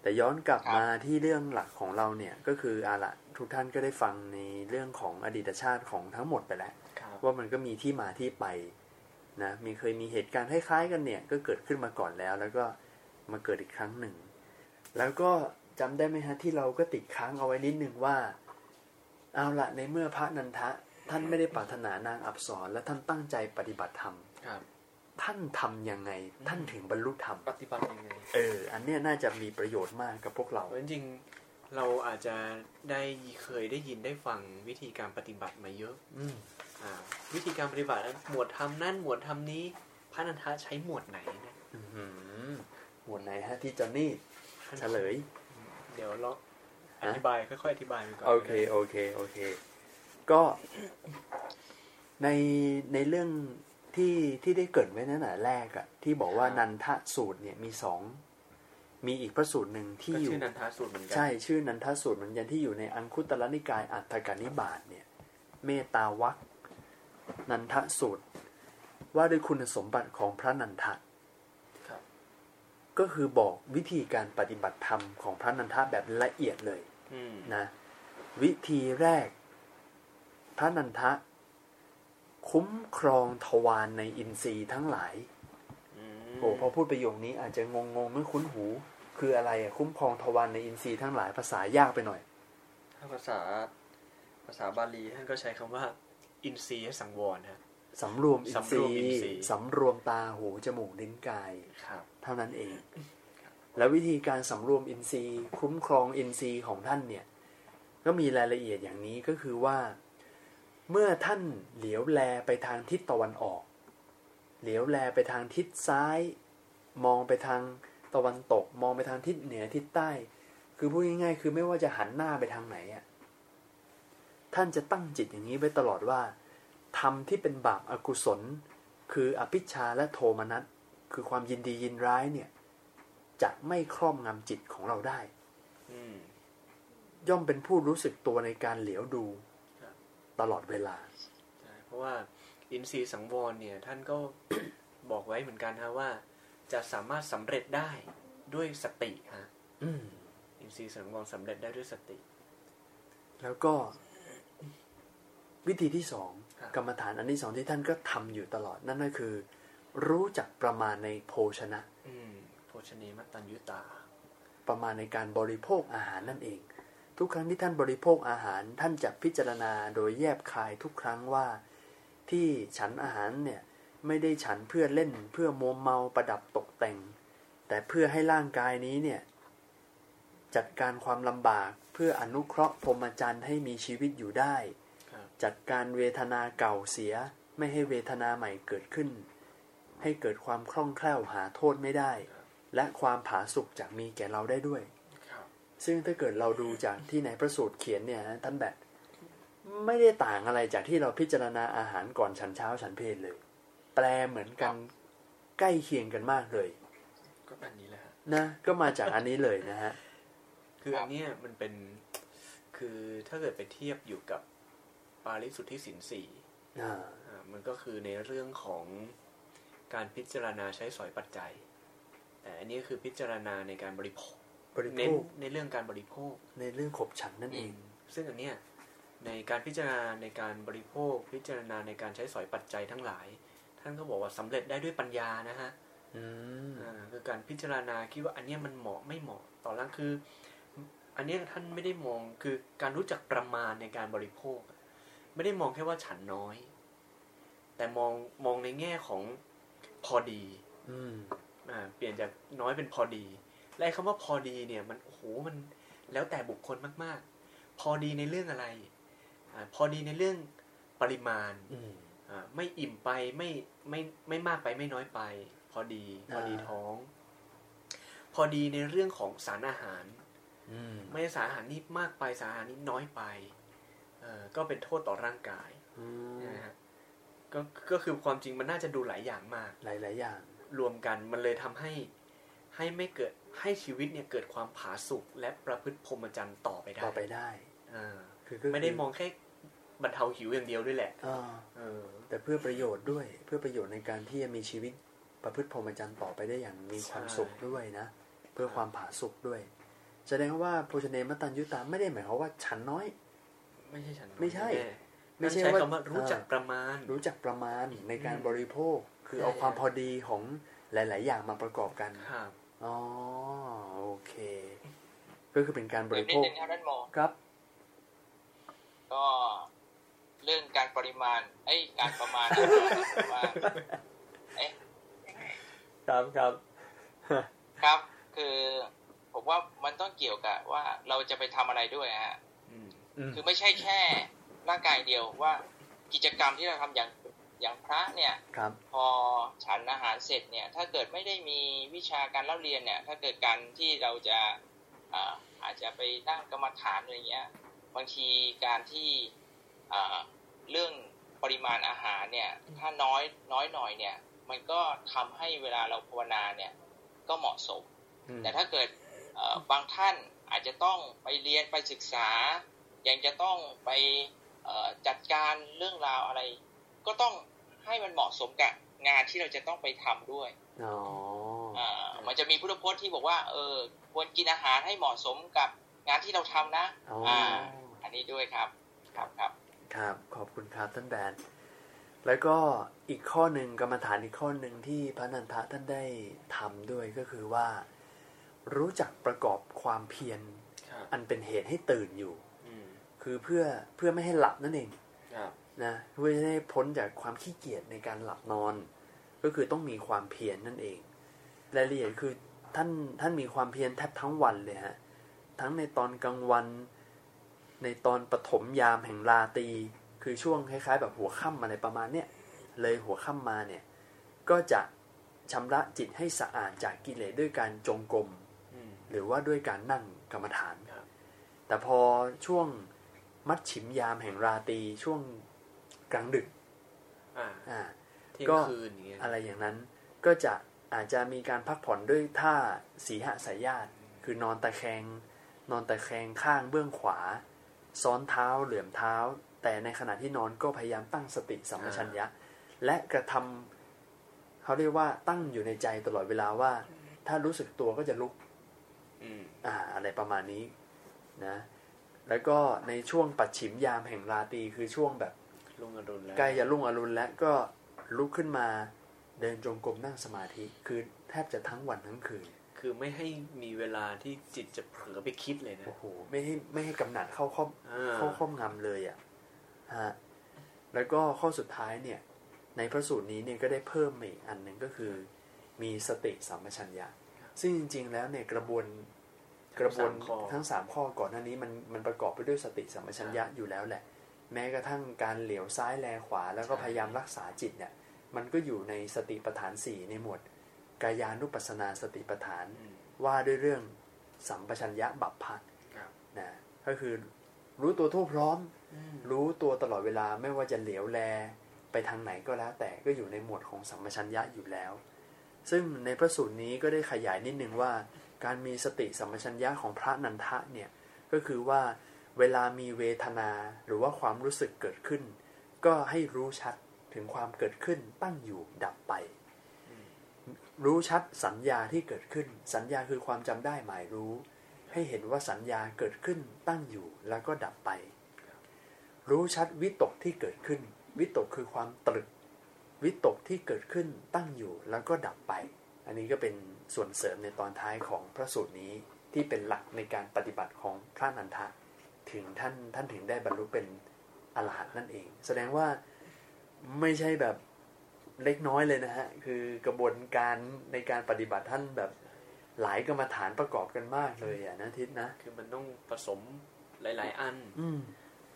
แต่ย้อนกลับมาที่เรื่องหลักของเราเนี่ยก็คืออาละทุกท่านก็ได้ฟังในเรื่องของอดีตชาติของทั้งหมดไปแล้วครับว่ามันก็มีที่มาที่ไปนะมีเคยมีเหตุการณ์คล้ายๆกันเนี่ย ก็เกิดขึ้นมาก่อนแล้ว แล้วก็มาเกิดอีกครั้งหนึ่ง แล้วก็จำได้ไหมฮะที่เราก็ติดค้างเอาไว้นิดนึงว่า เอาละในเมื่อพระนันทะท่านไม่ได้ปรารถนานางอับสรและท่านตั้งใจปฏิบัติธรรมครับ ท่านทำยังไง ท่านถึงบรรลุธรรมปฏิบัติยังไงเอออันเนี้ยน่าจะมีประโยชน์มากกับพวกเราเพราะจริงๆเราอาจจะได้เคยได้ยินได้ฟังวิธีการปฏิบัติมาเยอะ อืมอ่า วิธีการปฏิบัติแล้วหมวดทำนั่นหมวดทำนี้พระนันทาใช้หมวดไหนนะอื้อหือหมวดไหนฮะที่จอนนี่เฉลย เดี๋ยวเราอฮะธิบายค่อยๆอธิบายไปก่อนโอเคโอเคโอเค ก็ในในเรื่อง ที่ที่ได้เกริดไว้นั่นแหละแรกอะที่บอกว่านันทสูตรเนี่ยมีสองมีอีกพระสูตรหนึ่งที่ก็อยู่ชื่อนันทาสูตรเหมือนกัใช่ชื่อนันทสูตรเหมือนกันที่อยู่ในอังคุตรนิกายอัตถกานิบาตเนี่ย เมตตาวัคนันทสูตร ว่าด้วยคุณสมบัติของพระนันทะครับก็คือบอกวิธีการปฏิบัติธรรมของพระนันทะแบบละเอียดเลยอืมนะ วิธีแรก พระนันทะ คุ้มครองทวารในอินทรีย์ทั้งหลายอืมโอ้พอพูดประโยคนี้อาจจะงงงๆไม่คุ้นหู คืออะไรอะคุ้มครองทวารในอินทรีย์ทั้งหลายภาษายากไปหน่อย ถ้าภาษาภาษาบาลีท่านก็ใช้คำว่า อินทรีย์สังวรฮะสำรวมอินทสำรรีวมอินย์ทรีย์สำรวมตาหูจมูกลิ้นกายครับเท่านั้นเอง แล้ววิธีการสำรวมอินทรีย์ คุ้มครองอินทรีย์ของท่านเนี่ย ก็มีรายละเอียดอย่างนี้ก็คือว่า เมื่อท่านเหลียวแลไปทางทิศตะวันออก เหลียวแลไปทางทิศซ้าย มองไปทางตะวันตก มองไปทางทิศเหนือทิศใต้ คือพูดง่ายๆ คือไม่ว่าจะหันหน้าไปทางไหนอะ ท่านจะตั้งจิตอย่างนี้ไว้ตลอดว่าทำที่เป็นบาปอากุศล คืออภิชฌาและโทมนัส คือความยินดียินร้ายเนี่ย จะไม่ครอบงำจิตของเราได้อืมย่อมเป็นผู้รู้สึกตัวในการเหลียวดูครับ ตลอดเวลาใช่เพราะว่าอินทรีย์สังวรเนี่ยท่านก็บอกไว้เหมือนกันฮะว่า จะสามารถสำเร็จได้ด้วยสติฮะอืมอินทรีย์สังวรสำเร็จได้ด้วยสติ แล้วก็วิธีที่สองครับกรรมฐานอันที่สองที่ท่านก็ทำอยู่ตลอดนั่นก็คือ รู้จักประมาณในโภชนะอืมโภชเนมัตตัญยุตา ประมาณในการบริโภคอาหารนั่นเอง ทุกครั้งที่ท่านบริโภคอาหารท่านจะพิจารณาโดยแยบคายทุกครั้งว่า ที่ฉันอาหารเนี่ยไม่ได้ฉันเพื่อเล่นเพื่อมัวเมาประดับตกแต่ง แต่เพื่อให้ร่างกายนี้เนี่ยจัดการความลำบากเพื่ออนุเคราะห์พรหมจรรย์ให้มีชีวิตอยู่ได้ จัดการเวทนาเก่าเสียไม่ให้เวทนาใหม่เกิดขึ้น ให้เกิดความคล่องแคล่วหาโทษไม่ได้ และความผาสุกจากมีแก่เราได้ด้วย ซึ่งถ้าเกิดเราดูจากที่ในพระสูตรเขียนเนี่ยนะท่านแบบไม่ได้ต่างอะไรจากที่เราพิจารณาอาหารก่อนฉันเช้าฉันเพลเลย แปลเหมือนกันใกล้เคียงกันมากเลย ก็อันนี้แหละฮะนะก็มาจากอันนี้เลยนะฮะคืออันเนี้ยมันเป็นคือถ้าเกิดไปเทียบอยู่กับปาริสุทธิสินสี่อ่าอ่ามันก็คือในเรื่องของการพิจารณาใช้สอยปัจจัย แต่อันนี้คือพิจารณาในการบริโภค บริโภเน้นคในเรื่องการบริโภคในเรื่องขบฉันนั่นเอง ซึ่งอันเนี้ยในการพิจารณาในการบริโภค พิจารณาในการใช้สอยปัจจัยทั้งหลาย ท่านก็บอกว่าสำเร็จได้ด้วยปัญญานะฮะอืมอ่าคือการพิจารณาคิดว่าอันเนี้ยมันเหมาะไม่เหมาะต่อร่างคือ อันเนี้ยท่านไม่ได้มองคือการรู้จักประมาณในการบริโภค ไม่ได้มองแค่ว่าฉันน้อย แต่มองมองในแง่ของพอดี อืม อ่าเปลี่ยนจากน้อยเป็นพอดี และไอ้คำว่าพอดีเนี่ยมันโอ้โหมันแล้วแต่บุคคลมาก ๆ พอดีในเรื่องอะไรอาพอดีในเรื่องปริมาณอืมอ่าไม่อิ่มไปไม่ไม่ไม่มากไปไม่น้อยไป พอดีพอดีอ่าท้อง พอดีในเรื่องของสารอาหารอืมไม่ได้สารอาหารนี่มากไปสารอาหารนี่น้อยไปเอ่อก็เป็นโทษต่อร่างกายอืมนะฮะก็ก็คือความจริงมันน่าจะดูหลายอย่างมาก หลายๆอย่าง รวมกันมันเลยทำให้ ให้ไม่เกิดให้ชีวิตเนี่ยเกิดความผาสุกและประพฤติพรหมจรรย์ต่อไปได้ต่อไปได้อ่าคือก็ไม่ได้มองแค่บรรเทาหิวอย่างเดียวด้วยแหละอ่าเออแต่เพื่อประโยชน์ด้วยเพื่อประโยชน์ในการที่จะมีชีวิตประพฤติพรหมจรรย์ต่อไปได้อย่างมีความสุขด้วยนะ เพื่อความผาสุกด้วยแสดงว่าโภชเนมตันยุตาไม่ได้หมายความว่าฉันน้อย ไม่ใช่ฉันน้อยไม่ใช่แน่ไม่ใช่ใช้ว่าคำว่ารู้จักประมาณ รู้จักประมาณในการอืมบริโภค คือใช่เอาความพอดีของหลาย ๆ อย่างมาประกอบกันครับ อ๋อโอเค ก็คือเป็นการบเพิ่มรินิโภดคนึงครับท่านโมครับ ก็เรื่องการปริมาณ ไอ้ยการประมาณว่าเอ๊ะยังไงครับครับครับ คือผมว่ามันต้องเกี่ยวกับว่าเราจะไปทำอะไรด้วยฮะอืมอืมคือไม่ใช่แค่ร่างกายเดียวว่ากิจกรรมที่เราทำอย่าง อย่างพระเนี่ยครับพอฉันอาหารเสร็จเนี่ย ถ้าเกิดไม่ได้มีวิชาการเล่าเรียนเนี่ย ถ้าเกิดการที่เราจะอ่าอาจจะไปนั่งกรรมฐานอะไรเงี้ย บางทีการที่อ่าเรื่องปริมาณอาหารเนี่ย ถ้าน้อยน้อยหน่อยเนี่ย มันก็ทำให้เวลาเราภาวนาเนี่ยก็เหมาะสมอืมแต่ถ้าเกิดเอ่อบางท่านอาจจะต้องไปเรียนไปศึกษา ยังจะต้องไปเอ่อจัดการเรื่องราวอะไร ก็ต้องให้มันเหมาะสมกับงานที่เราจะต้องไปทำด้วยอ๋ออ่ามันจะมีพุทธพจน์ที่บอกว่า เออควรกินอาหารให้เหมาะสมกับงานที่เราทำนะอ๋ออ่อ่า อันนี้ด้วยครับ ครับครับครับ ขอบคุณครับท่านแบนแล้วก็อีกข้อหนึ่งกรรมฐานอีกข้อหนึ่งที่พระนันทะท่านได้ทำด้วยก็คือว่า รู้จักประกอบความเพียรครับอันเป็นเหตุให้ตื่นอยู่อืมคือเพื่อเพื่อไม่ให้หลับนั่นเองครับ นะเพื่อจะได้พ้นจากความขี้เกียจในการหลับนอน ก็คือต้องมีความเพียรนนั่นเองรายละเอียดคือท่านท่านมีความเพียรแทบทั้งวันเลยฮะทั้งในตอนกลางวัน ในตอนปฐมยามแห่งราตรีคือช่วงคล้ายๆ แบบหัวค่ำอะไรประมาณเนี้ยเลยหัวค่ำมาเนี่ยก็จะชำระจิตให้สะอาดจากกิเลสด้วยการจงกรมอืมหรือว่าด้วยการนั่งกรรมฐานครับแต่พอช่วงมัดฉิมยามแห่งราตรีช่วง กลางดึกอ่าอ่าเที่ยก็งคืนอย่างเงี้ยอะไรอย่างนั้นก็จะอาจจะมีการพักผ่อนด้วยท่าสีหสายญาติ คือนอนตะแคง นอนตะแคงข้างเบื้องขวา ซ้อนเท้าเหลื่อมเท้า แต่ในขณะที่นอนก็พยายามตั้งสติสัมปชัญญะ และกระทำเขาเรียกว่าตั้งอยู่ในใจตลอดเวลาว่า ถ้ารู้สึกตัวก็จะลุกอืมอ่า อะไรประมาณนี้นะ แล้วก็ในช่วงปัดฉิมยามแห่งราตรีคือช่วงแบบ ลุงอรุณแล้วใกล้จะรุ่งอรุณแล้วก็ลุกขึ้นมาเดินจงกรมนั่งสมาธิคือแทบจะทั้งวันทั้งคืน คือไม่ให้มีเวลาที่จิตจะเผลอไปคิดเลยนะโอ้โหไม่ให้ไม่ให้กำหนัดเข้าครอบอ่าเข้าครอบงำเลยอะ่ะฮะแล้วก็ข้อสุดท้ายเนี่ย ในพระสูตรนี้เนี่ยก็ได้เพิ่มมาอีกอันหนึ่งก็คือ มีสติสัมปชัญญะ ซึ่งจริง ๆ แล้วเนี่ยกระบวนกระบวนทั้งสามข้อทั้งสามข้อก่อนหน้านี้มันมันประกอบไปด้วยสติสัมปชัญญะอยู่แล้วแหละ แม้กระทั่งการเหลียวซ้ายแลขวา แล้วก็ใช่พยายามรักษาจิตเนี่ย มันก็อยู่ในสติปัฏฐานสี่ในหมวดกายานุปัสสนาสติปัฏฐานอืมว่าด้วยเรื่องสัมปชัญญะบัพพะครับนะก็คือรู้ตัวทั่วพร้อมอืมรู้ตัวตลอดเวลาไม่ว่าจะเหลียวแลไปทางไหนก็แล้ว แต่ก็อยู่ในหมวดของสัมปชัญญะอยู่แล้ว ซึ่งในพระสูตรนี้ก็ได้ขยายนิดนึงว่า การมีสติสัมปชัญญะของพระนันทะเนี่ยก็คือว่า เวลามีเวทนาหรือว่าความรู้สึกเกิดขึ้น ก็ให้รู้ชัดถึงความเกิดขึ้นตั้งอยู่ดับไป รู้ชัดสัญญาที่เกิดขึ้น สัญญาคือความจำได้หมายรู้ ให้เห็นว่าสัญญาเกิดขึ้นตั้งอยู่แล้วก็ดับไป รู้ชัดวิตกที่เกิดขึ้น วิตกคือความตรึก วิตกที่เกิดขึ้นตั้งอยู่แล้วก็ดับไป อันนี้ก็เป็นส่วนเสริมในตอนท้ายของพระสูตรนี้ที่เป็นหลักในการปฏิบัติของพระนันทะ ถึงท่านท่านถึงได้บรรลุเป็นอรหันต์นั่นเอง แสดงว่าไม่ใช่แบบเล็กน้อยเลยนะฮะ คือกระบวนการในการปฏิบัติท่านแบบหลายกรรมฐานประกอบกันมากเลยอะนะทิศนะ คือมันต้องผสมหลาย ๆ อันอืม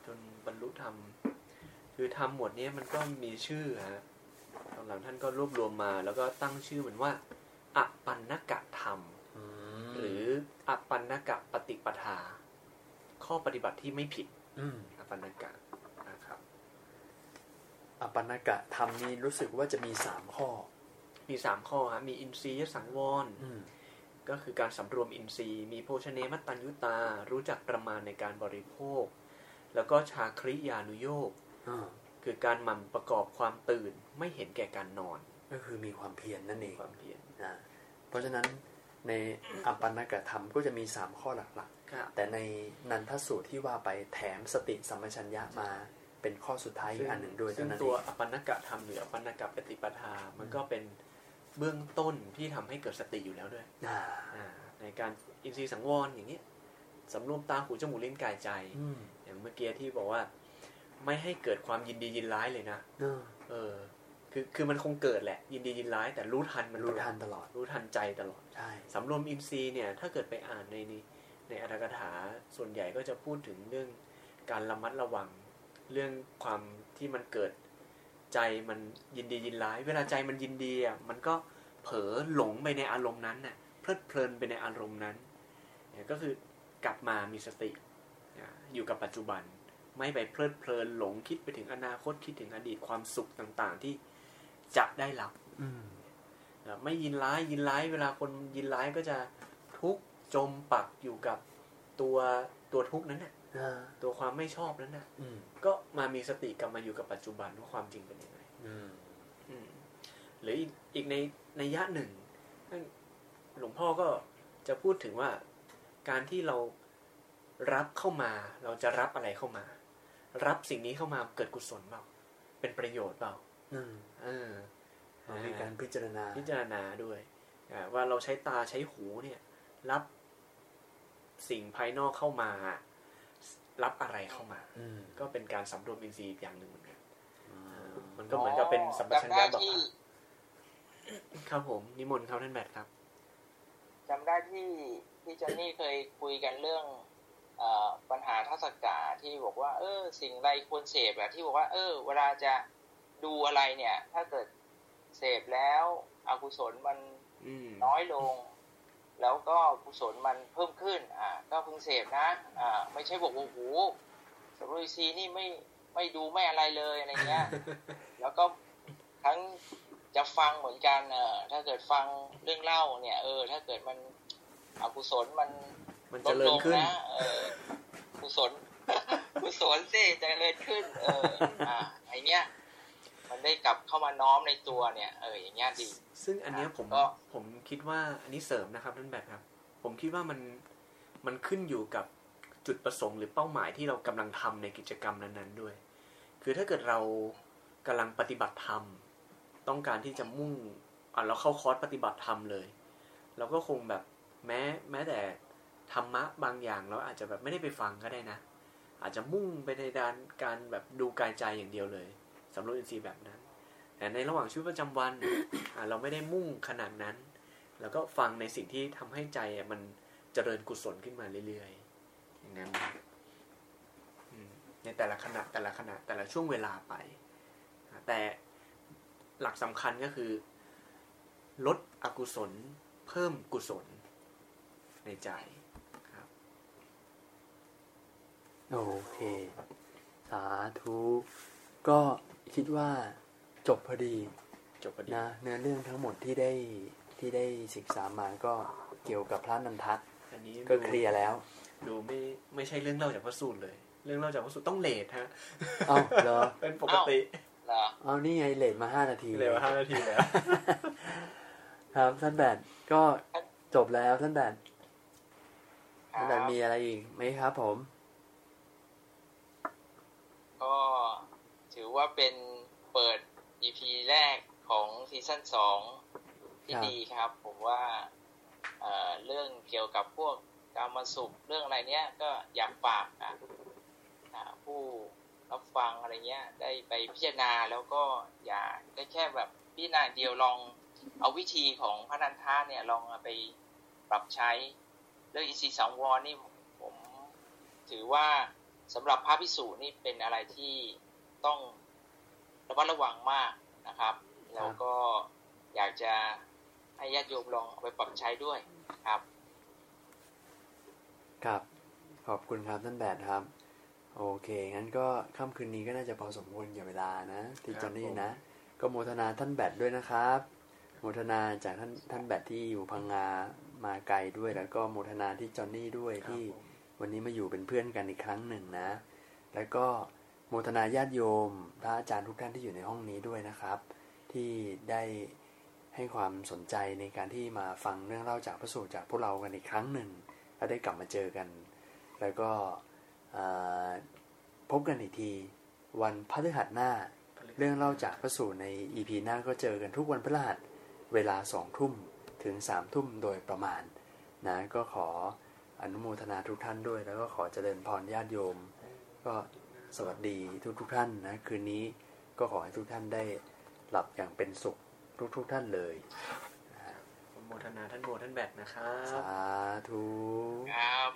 จนบรรลุธรรม คือธรรมหมวดนี้มันก็มีชื่อฮะตอนหลังท่านก็รวบรวมมา แล้วก็ตั้งชื่อมันว่าอปันนกะธรรม หรืออปันนกะปฏิปทา ข้อปฏิบัติที่ไม่ผิด อืมอปันนกะนะครับอปันนกะธรรมนี้รู้สึกว่าจะมีสามข้อ มีสามข้อฮะมีอินทรียสังวรอืมก็คือการสำรวมอินทรีย์ มีโภชเนมัตตัญยุตา รู้จักประมาณในการบริโภค แล้วก็ชาคริยานุโยกอ่าคือการหมั่นประกอบความตื่นไม่เห็นแก่การนอนก็คือมีความเพียรนั่นเองความเพียร นะเพราะฉะนั้น ในอปันนกะธรรมก็จะมีสามข้อหลักครับๆแต่ในนันทสูตรที่ว่าไปแถมสติสัมปชัญญะมาเป็นข้อสุดท้ายอีกอันหนึ่งด้วยซึ่เท่างนั้นตัวเองอปันนกะธรรมหรืออปันนกะปฏิปทา มันก็เป็นเบื้องต้นที่ทำให้เกิดสติอยู่แล้วด้วยอ่าอ่าในการอินทรีย์สังวรอย่างนี้ยสำรวมตาหูจมูกลิ้นกายใจอืมอย่างเมื่อกี้ที่บอกว่า ไม่ให้เกิดความยินดียินร้ายเลยนะเนอะเออ คือคือมันคงเกิดแหละ ยินดียินร้าย แต่รู้ทันมันรู้ทันตลอด รู้ทันใจตลอดใช่สำรวมอินทรีย์เนี่ย ถ้าเกิดไปอ่านในนี้ในอัตถกถาส่วนใหญ่ก็จะพูดถึงเรื่องการระมัดระวัง เรื่องความที่มันเกิดใจมันยินดียินร้าย เวลาใจมันยินดีอะมันก็เผลอหลงไปในอารมณ์นั้นน่ะเพลิดเพลินไปในอารมณ์นั้นเนี่ยก็คือกลับมามีสติอ่าอยู่กับปัจจุบัน ไม่ไปเพลิดเพลินหลงคิดไปถึงอนาคตคิดถึงอดีตความสุขต่างๆ ที่ จะได้รับอืมนะไม่ยินร้ายยินร้ายเวลาคนยินร้ายก็จะทุกข์จมปักอยู่กับตัวตัวทุกข์นั้นน่ะอ่าตัวความไม่ชอบนั้นน่ะอืมก็มามีสติกลับมาอยู่กับปัจจุบันว่าความจริงเป็นยังไงอืมอืมหรืออีกอีกในในยะหนึ่งท่านหลวงพ่อก็จะพูดถึงว่าการที่เรารับเข้ามา เราจะรับอะไรเข้ามา รับสิ่งนี้เข้ามาเกิดกุศลเปล่าเป็นประโยชน์เปล่าอืม เออมีการพิจารณา พิจารณาด้วยอ่าว่าเราใช้ตาใช้หูเนี่ย รับสิ่งภายนอกเข้ามา รับอะไรเข้ามาอืมก็เป็นการสำรวมอินทรีย์อีกอย่างหนึ่งเหมือนกันมันก็เหมือนกับเป็นสัมปชัญจำได้ญะบอกที่อะครับผม นิมนต์เขาท่านแบทครับจำได้ที่ที่จอนนี่เคยคุยกันเรื่องเออปัญหาทัศกาที่บอกว่า เออ สิ่งใดควรเสพอะที่บอกว่า เออ เวลาจะ ดูอะไรเนี่ย ถ้าเกิดเสพแล้วอกุศลมันอืมน้อยลง แล้วก็กุศลมันเพิ่มขึ้น อ่า ก็เพิ่งเสพนะ อ่า ไม่ใช่บอกว่าโอ้โหสำรวจซีนี่ไม่ไม่ดูไม่อะไรเลยอะไรเงี้ย แล้วก็ทั้งจะฟังเหมือนกันเออถ้าเกิดฟังเรื่องเล่าเนี่ย เออ ถ้าเกิดมันอกุศลมันมันลเจดริลญงขึ้นนะเออกุศลกุศลสิเจริญขึ้น เออ อ่าไอเนี้ย มันได้กลับเข้ามาน้อมในตัวเนี่ย เอออย่างเงี้ยดี ซึ่งอันเนี้ยผมก็ผมคิดว่าอันนี้เสริมนะครับท่านแบทครับ ผมคิดว่ามันมันขึ้นอยู่กับจุดประสงค์หรือเป้าหมายที่เรากำลังทำในกิจกรรมนั้นๆด้วย คือถ้าเกิดเรากำลังปฏิบัติธรรม ต้องการที่จะมุ่งอะเราเข้าคอร์สปฏิบัติธรรมเลย เราก็คงแบบแม้แม้แต่ธรรมะบางอย่างเราอาจจะแบบไม่ได้ไปฟังก็ได้นะ อาจจะมุ่งไปในด้านการแบบดูกายใจอย่างเดียวเลย สำรวจอินทรีย์แบบนั้น แต่ในระหว่างชีวิตประจำวันเราไม่ได้มุ่งขนาดนั้น แล้วก็ฟังในสิ่งที่ทำให้ใจมันเจริญกุศลขึ้นมาเรื่อยๆอย่างนั้นในแต่ละขณะแต่ละขณะแต่ละช่วงเวลาไป แต่หลักสำคัญก็คือ ลดอกุศลเพิ่มกุศลในใจครับ โอเค สาธุ ก็ คิดว่าจบพอดีจบพอดีนะเนื้อเรื่องทั้งหมดที่ได้ที่ได้ศึกษามาก็เกี่ยวกับพระนันทัศน์อันนี้ก็เคลียร์แล้ว ดูไม่ไม่ใช่เรื่องเล่าจากพระสูตรเลย เรื่องเล่าจากพระสูตรต้องเลทฮะเอ้าเหรอเป็นปกติเหรอเอานี่ไงเลทมาห้านาทีเร็วห้านาทีแล้วครับท่านแบดก็จบแล้วท่านแบดครัท่านแบดบมีอะไรอีกไหมครับผม ก็ ถือว่าเป็นเปิด EP แรกของซีซั่นสองที่ครับดีครับ ผมว่าเอ่อเรื่องเกี่ยวกับพวกการมาสุขเรื่องอะไรเนี้ยก็อยากฝากอะอ่าผู้รับฟังอะไรเงี้ย ได้ไปพิจารณาแล้วก็อย่าได้แค่แบบพิจารณาเดียวลองเอาวิธีของพระนันทาเนี่ยลองเอาไปปรับใช้เรื่องอินทรีย์สังวรนี่ผมถือว่าสำหรับพระพิสูจน์นี่เป็นอะไรที่ ต้องระมัดระวังมากนะครับแล้วก็อยากจะให้ญาติโยมลองเอาไปปรับใช้ด้วยครับ ครับ ขอบคุณครับท่านแบดครับ โอเค งั้นก็ค่ำคืนนี้ก็น่าจะพอสมควรกับเวลานะที่ครับจอนนี่ผมนะ ก็โมทนาท่านแบดด้วยนะครับ โมทนาจากท่านท่านแบดที่อยู่พังงามาไกลด้วย แล้วก็โมทนาที่จอนนี่ด้วยครับที่ผมวันนี้มาอยู่เป็นเพื่อนกันอีกครั้งหนึ่งนะ แล้วก็โมทนาญาติโยม พระอาจารย์ทุกท่านที่อยู่ในห้องนี้ด้วยนะครับ ที่ได้ให้ความสนใจในการที่มาฟังเรื่องเล่าจากพระสูตรจากพวกเรากันอีกครั้งหนึ่งและได้กลับมาเจอกัน แล้วก็พบกันอีกที วันพฤหัสหน้า เรื่องเล่าจากพระสูตรใน EP หน้าก็เจอกันทุกวันพฤหัสเวลาสองทุ่มถึงสามทุ่มโดยประมาณนะก็ขออนุโมทนาทุกท่านด้วย แล้วก็ขอเจริญพรญาติโยม ก็ สวัสดีทุกทุกๆท่านนะคืนนี้ก็ขอให้ทุกท่านได้หลับอย่างเป็นสุขทุกทุกๆท่านเลยโมทนาท่านโมท่านแบทนะครับ สาธุครับ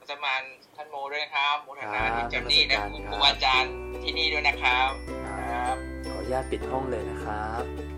รัฐมานท่านโมด้วยนะครับโมทนาครัที่บเจนนี่และนมัสการครูครับอาจารย์ที่นี่ด้วยนะครับคครับ ขออนุญาตปิดห้องเลยนะครับ